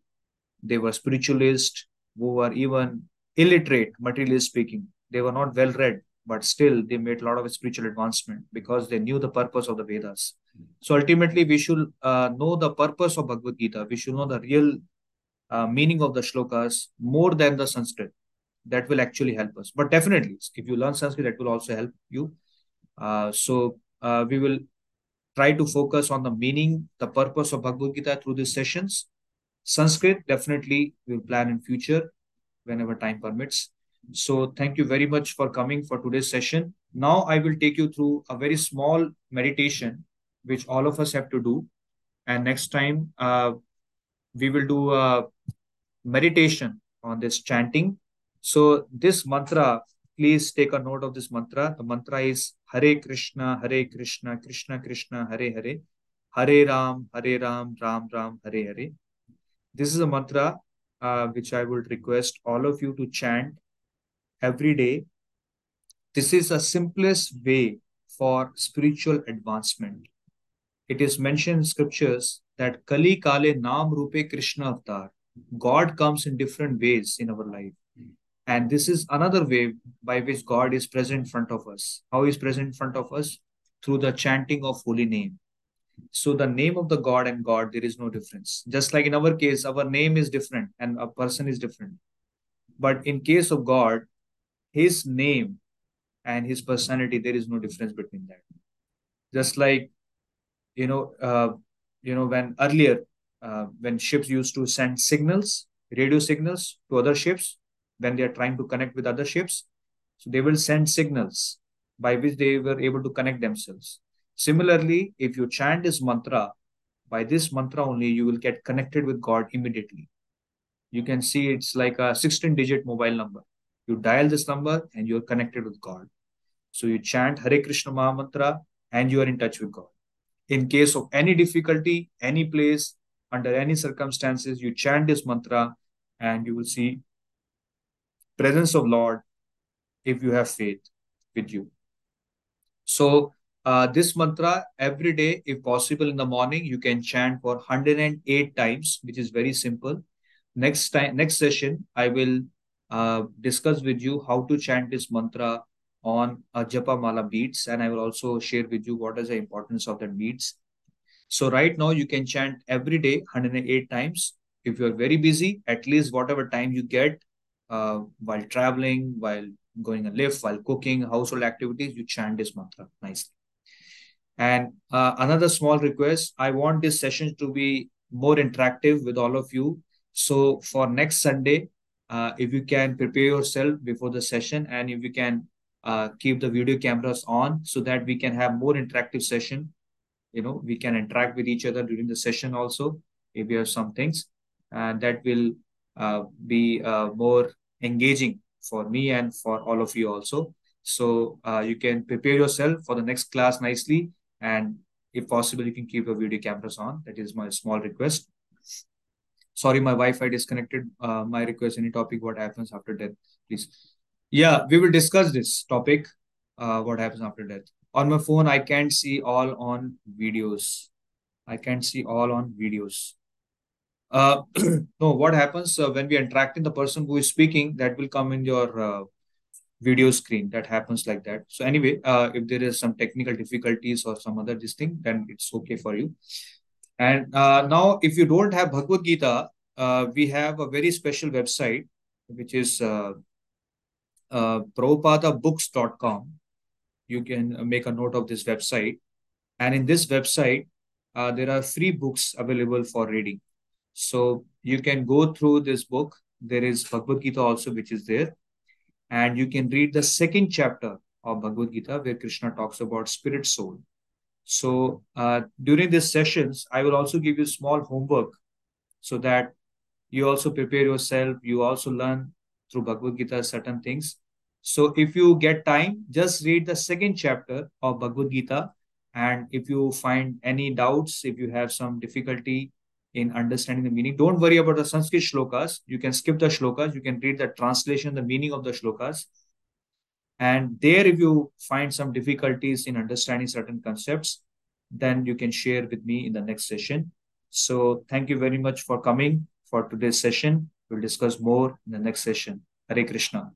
they were spiritualists who were even illiterate, materially speaking. They were not well read, but still they made a lot of spiritual advancement because they knew the purpose of the Vedas. So ultimately, we should uh, know the purpose of Bhagavad Gita. We should know the real uh, meaning of the shlokas more than the Sanskrit. That will actually help us. But definitely, if you learn Sanskrit, that will also help you. Uh, so uh, we will try to focus on the meaning, the purpose of Bhagavad Gita through these sessions. Sanskrit, definitely, we'll plan in future whenever time permits. So thank you very much for coming for today's session. Now I will take you through a very small meditation, which all of us have to do. And next time, uh, we will do a meditation on this chanting. So this mantra, please take a note of this mantra. The mantra is Hare Krishna, Hare Krishna, Krishna Krishna, Hare Hare, Hare Ram, Hare Ram, Ram Ram, Hare Hare. This is a mantra uh, which I would request all of you to chant every day. This is a simplest way for spiritual advancement. It is mentioned in scriptures that Kali Kale Nam Rupe Krishna Avatar. God comes in different ways in our life. And this is another way by which God is present in front of us. How is present in front of us? Through the chanting of holy name. So the name of the God and God, there is no difference. Just like in our case, our name is different and a person is different. But in case of God, his name and his personality, there is no difference between that. Just like, you know, uh, you know, when earlier, uh, when ships used to send signals, radio signals to other ships, when they are trying to connect with other ships, so they will send signals by which they were able to connect themselves. Similarly, if you chant this mantra, by this mantra only, you will get connected with God immediately. You can see it's like a 16 digit mobile number. You dial this number and you're connected with God. So you chant Hare Krishna Maha Mantra and you are in touch with God in case of any difficulty, any place, under any circumstances, you chant this mantra and you will see presence of Lord if you have faith with you. So uh, this mantra every day, if possible in the morning, you can chant for 108 times, which is very simple. Next time, next session, I will uh, discuss with you how to chant this mantra on a Japa Mala beads, and I will also share with you what is the importance of that beads. So right now you can chant every day 108 times. If you're very busy, at least whatever time you get uh, while traveling, while going a lift, while cooking, household activities, you chant this mantra nicely. And uh, another small request, I want this session to be more interactive with all of you. So for next Sunday, uh, if you can prepare yourself before the session and if you can uh, keep the video cameras on so that we can have more interactive session you know we can interact with each other during the session also if we have some things. And that will uh, be uh, more engaging for me and for all of you also. So uh, you can prepare yourself for the next class nicely. And if possible you can keep your video cameras on. That is my small request. Sorry my wi-fi disconnected. Uh, my request any topic what happens after death please? Yeah, we will discuss this topic. Uh, what happens after death? On my phone, I can't see all on videos. I can't see all on videos. Uh, no, what happens uh, when we are interacting the person who is speaking, that will come in your uh, video screen. That happens like that. So anyway, uh, if there is some technical difficulties or some other this thing, then it's okay for you. And uh, now, if you don't have Bhagavad Gita, uh, we have a very special website, which is uh, uh, prabhupadabooks.com. You can make a note of this website. And in this website, uh, there are free books available for reading. So you can go through this book. There is Bhagavad Gita also, which is there. And you can read the second chapter of Bhagavad Gita, where Krishna talks about spirit soul. So uh, during these sessions, I will also give you small homework so that you also prepare yourself. You also learn through Bhagavad Gita certain things. So if you get time, just read the second chapter of Bhagavad Gita. And if you find any doubts, if you have some difficulty in understanding the meaning. Don't worry about the Sanskrit shlokas. You can skip the shlokas. You can read the translation, the meaning of the shlokas. And there, if you find some difficulties in understanding certain concepts, then you can share with me in the next session. So thank you very much for coming for today's session. We'll discuss more in the next session. Hare Krishna.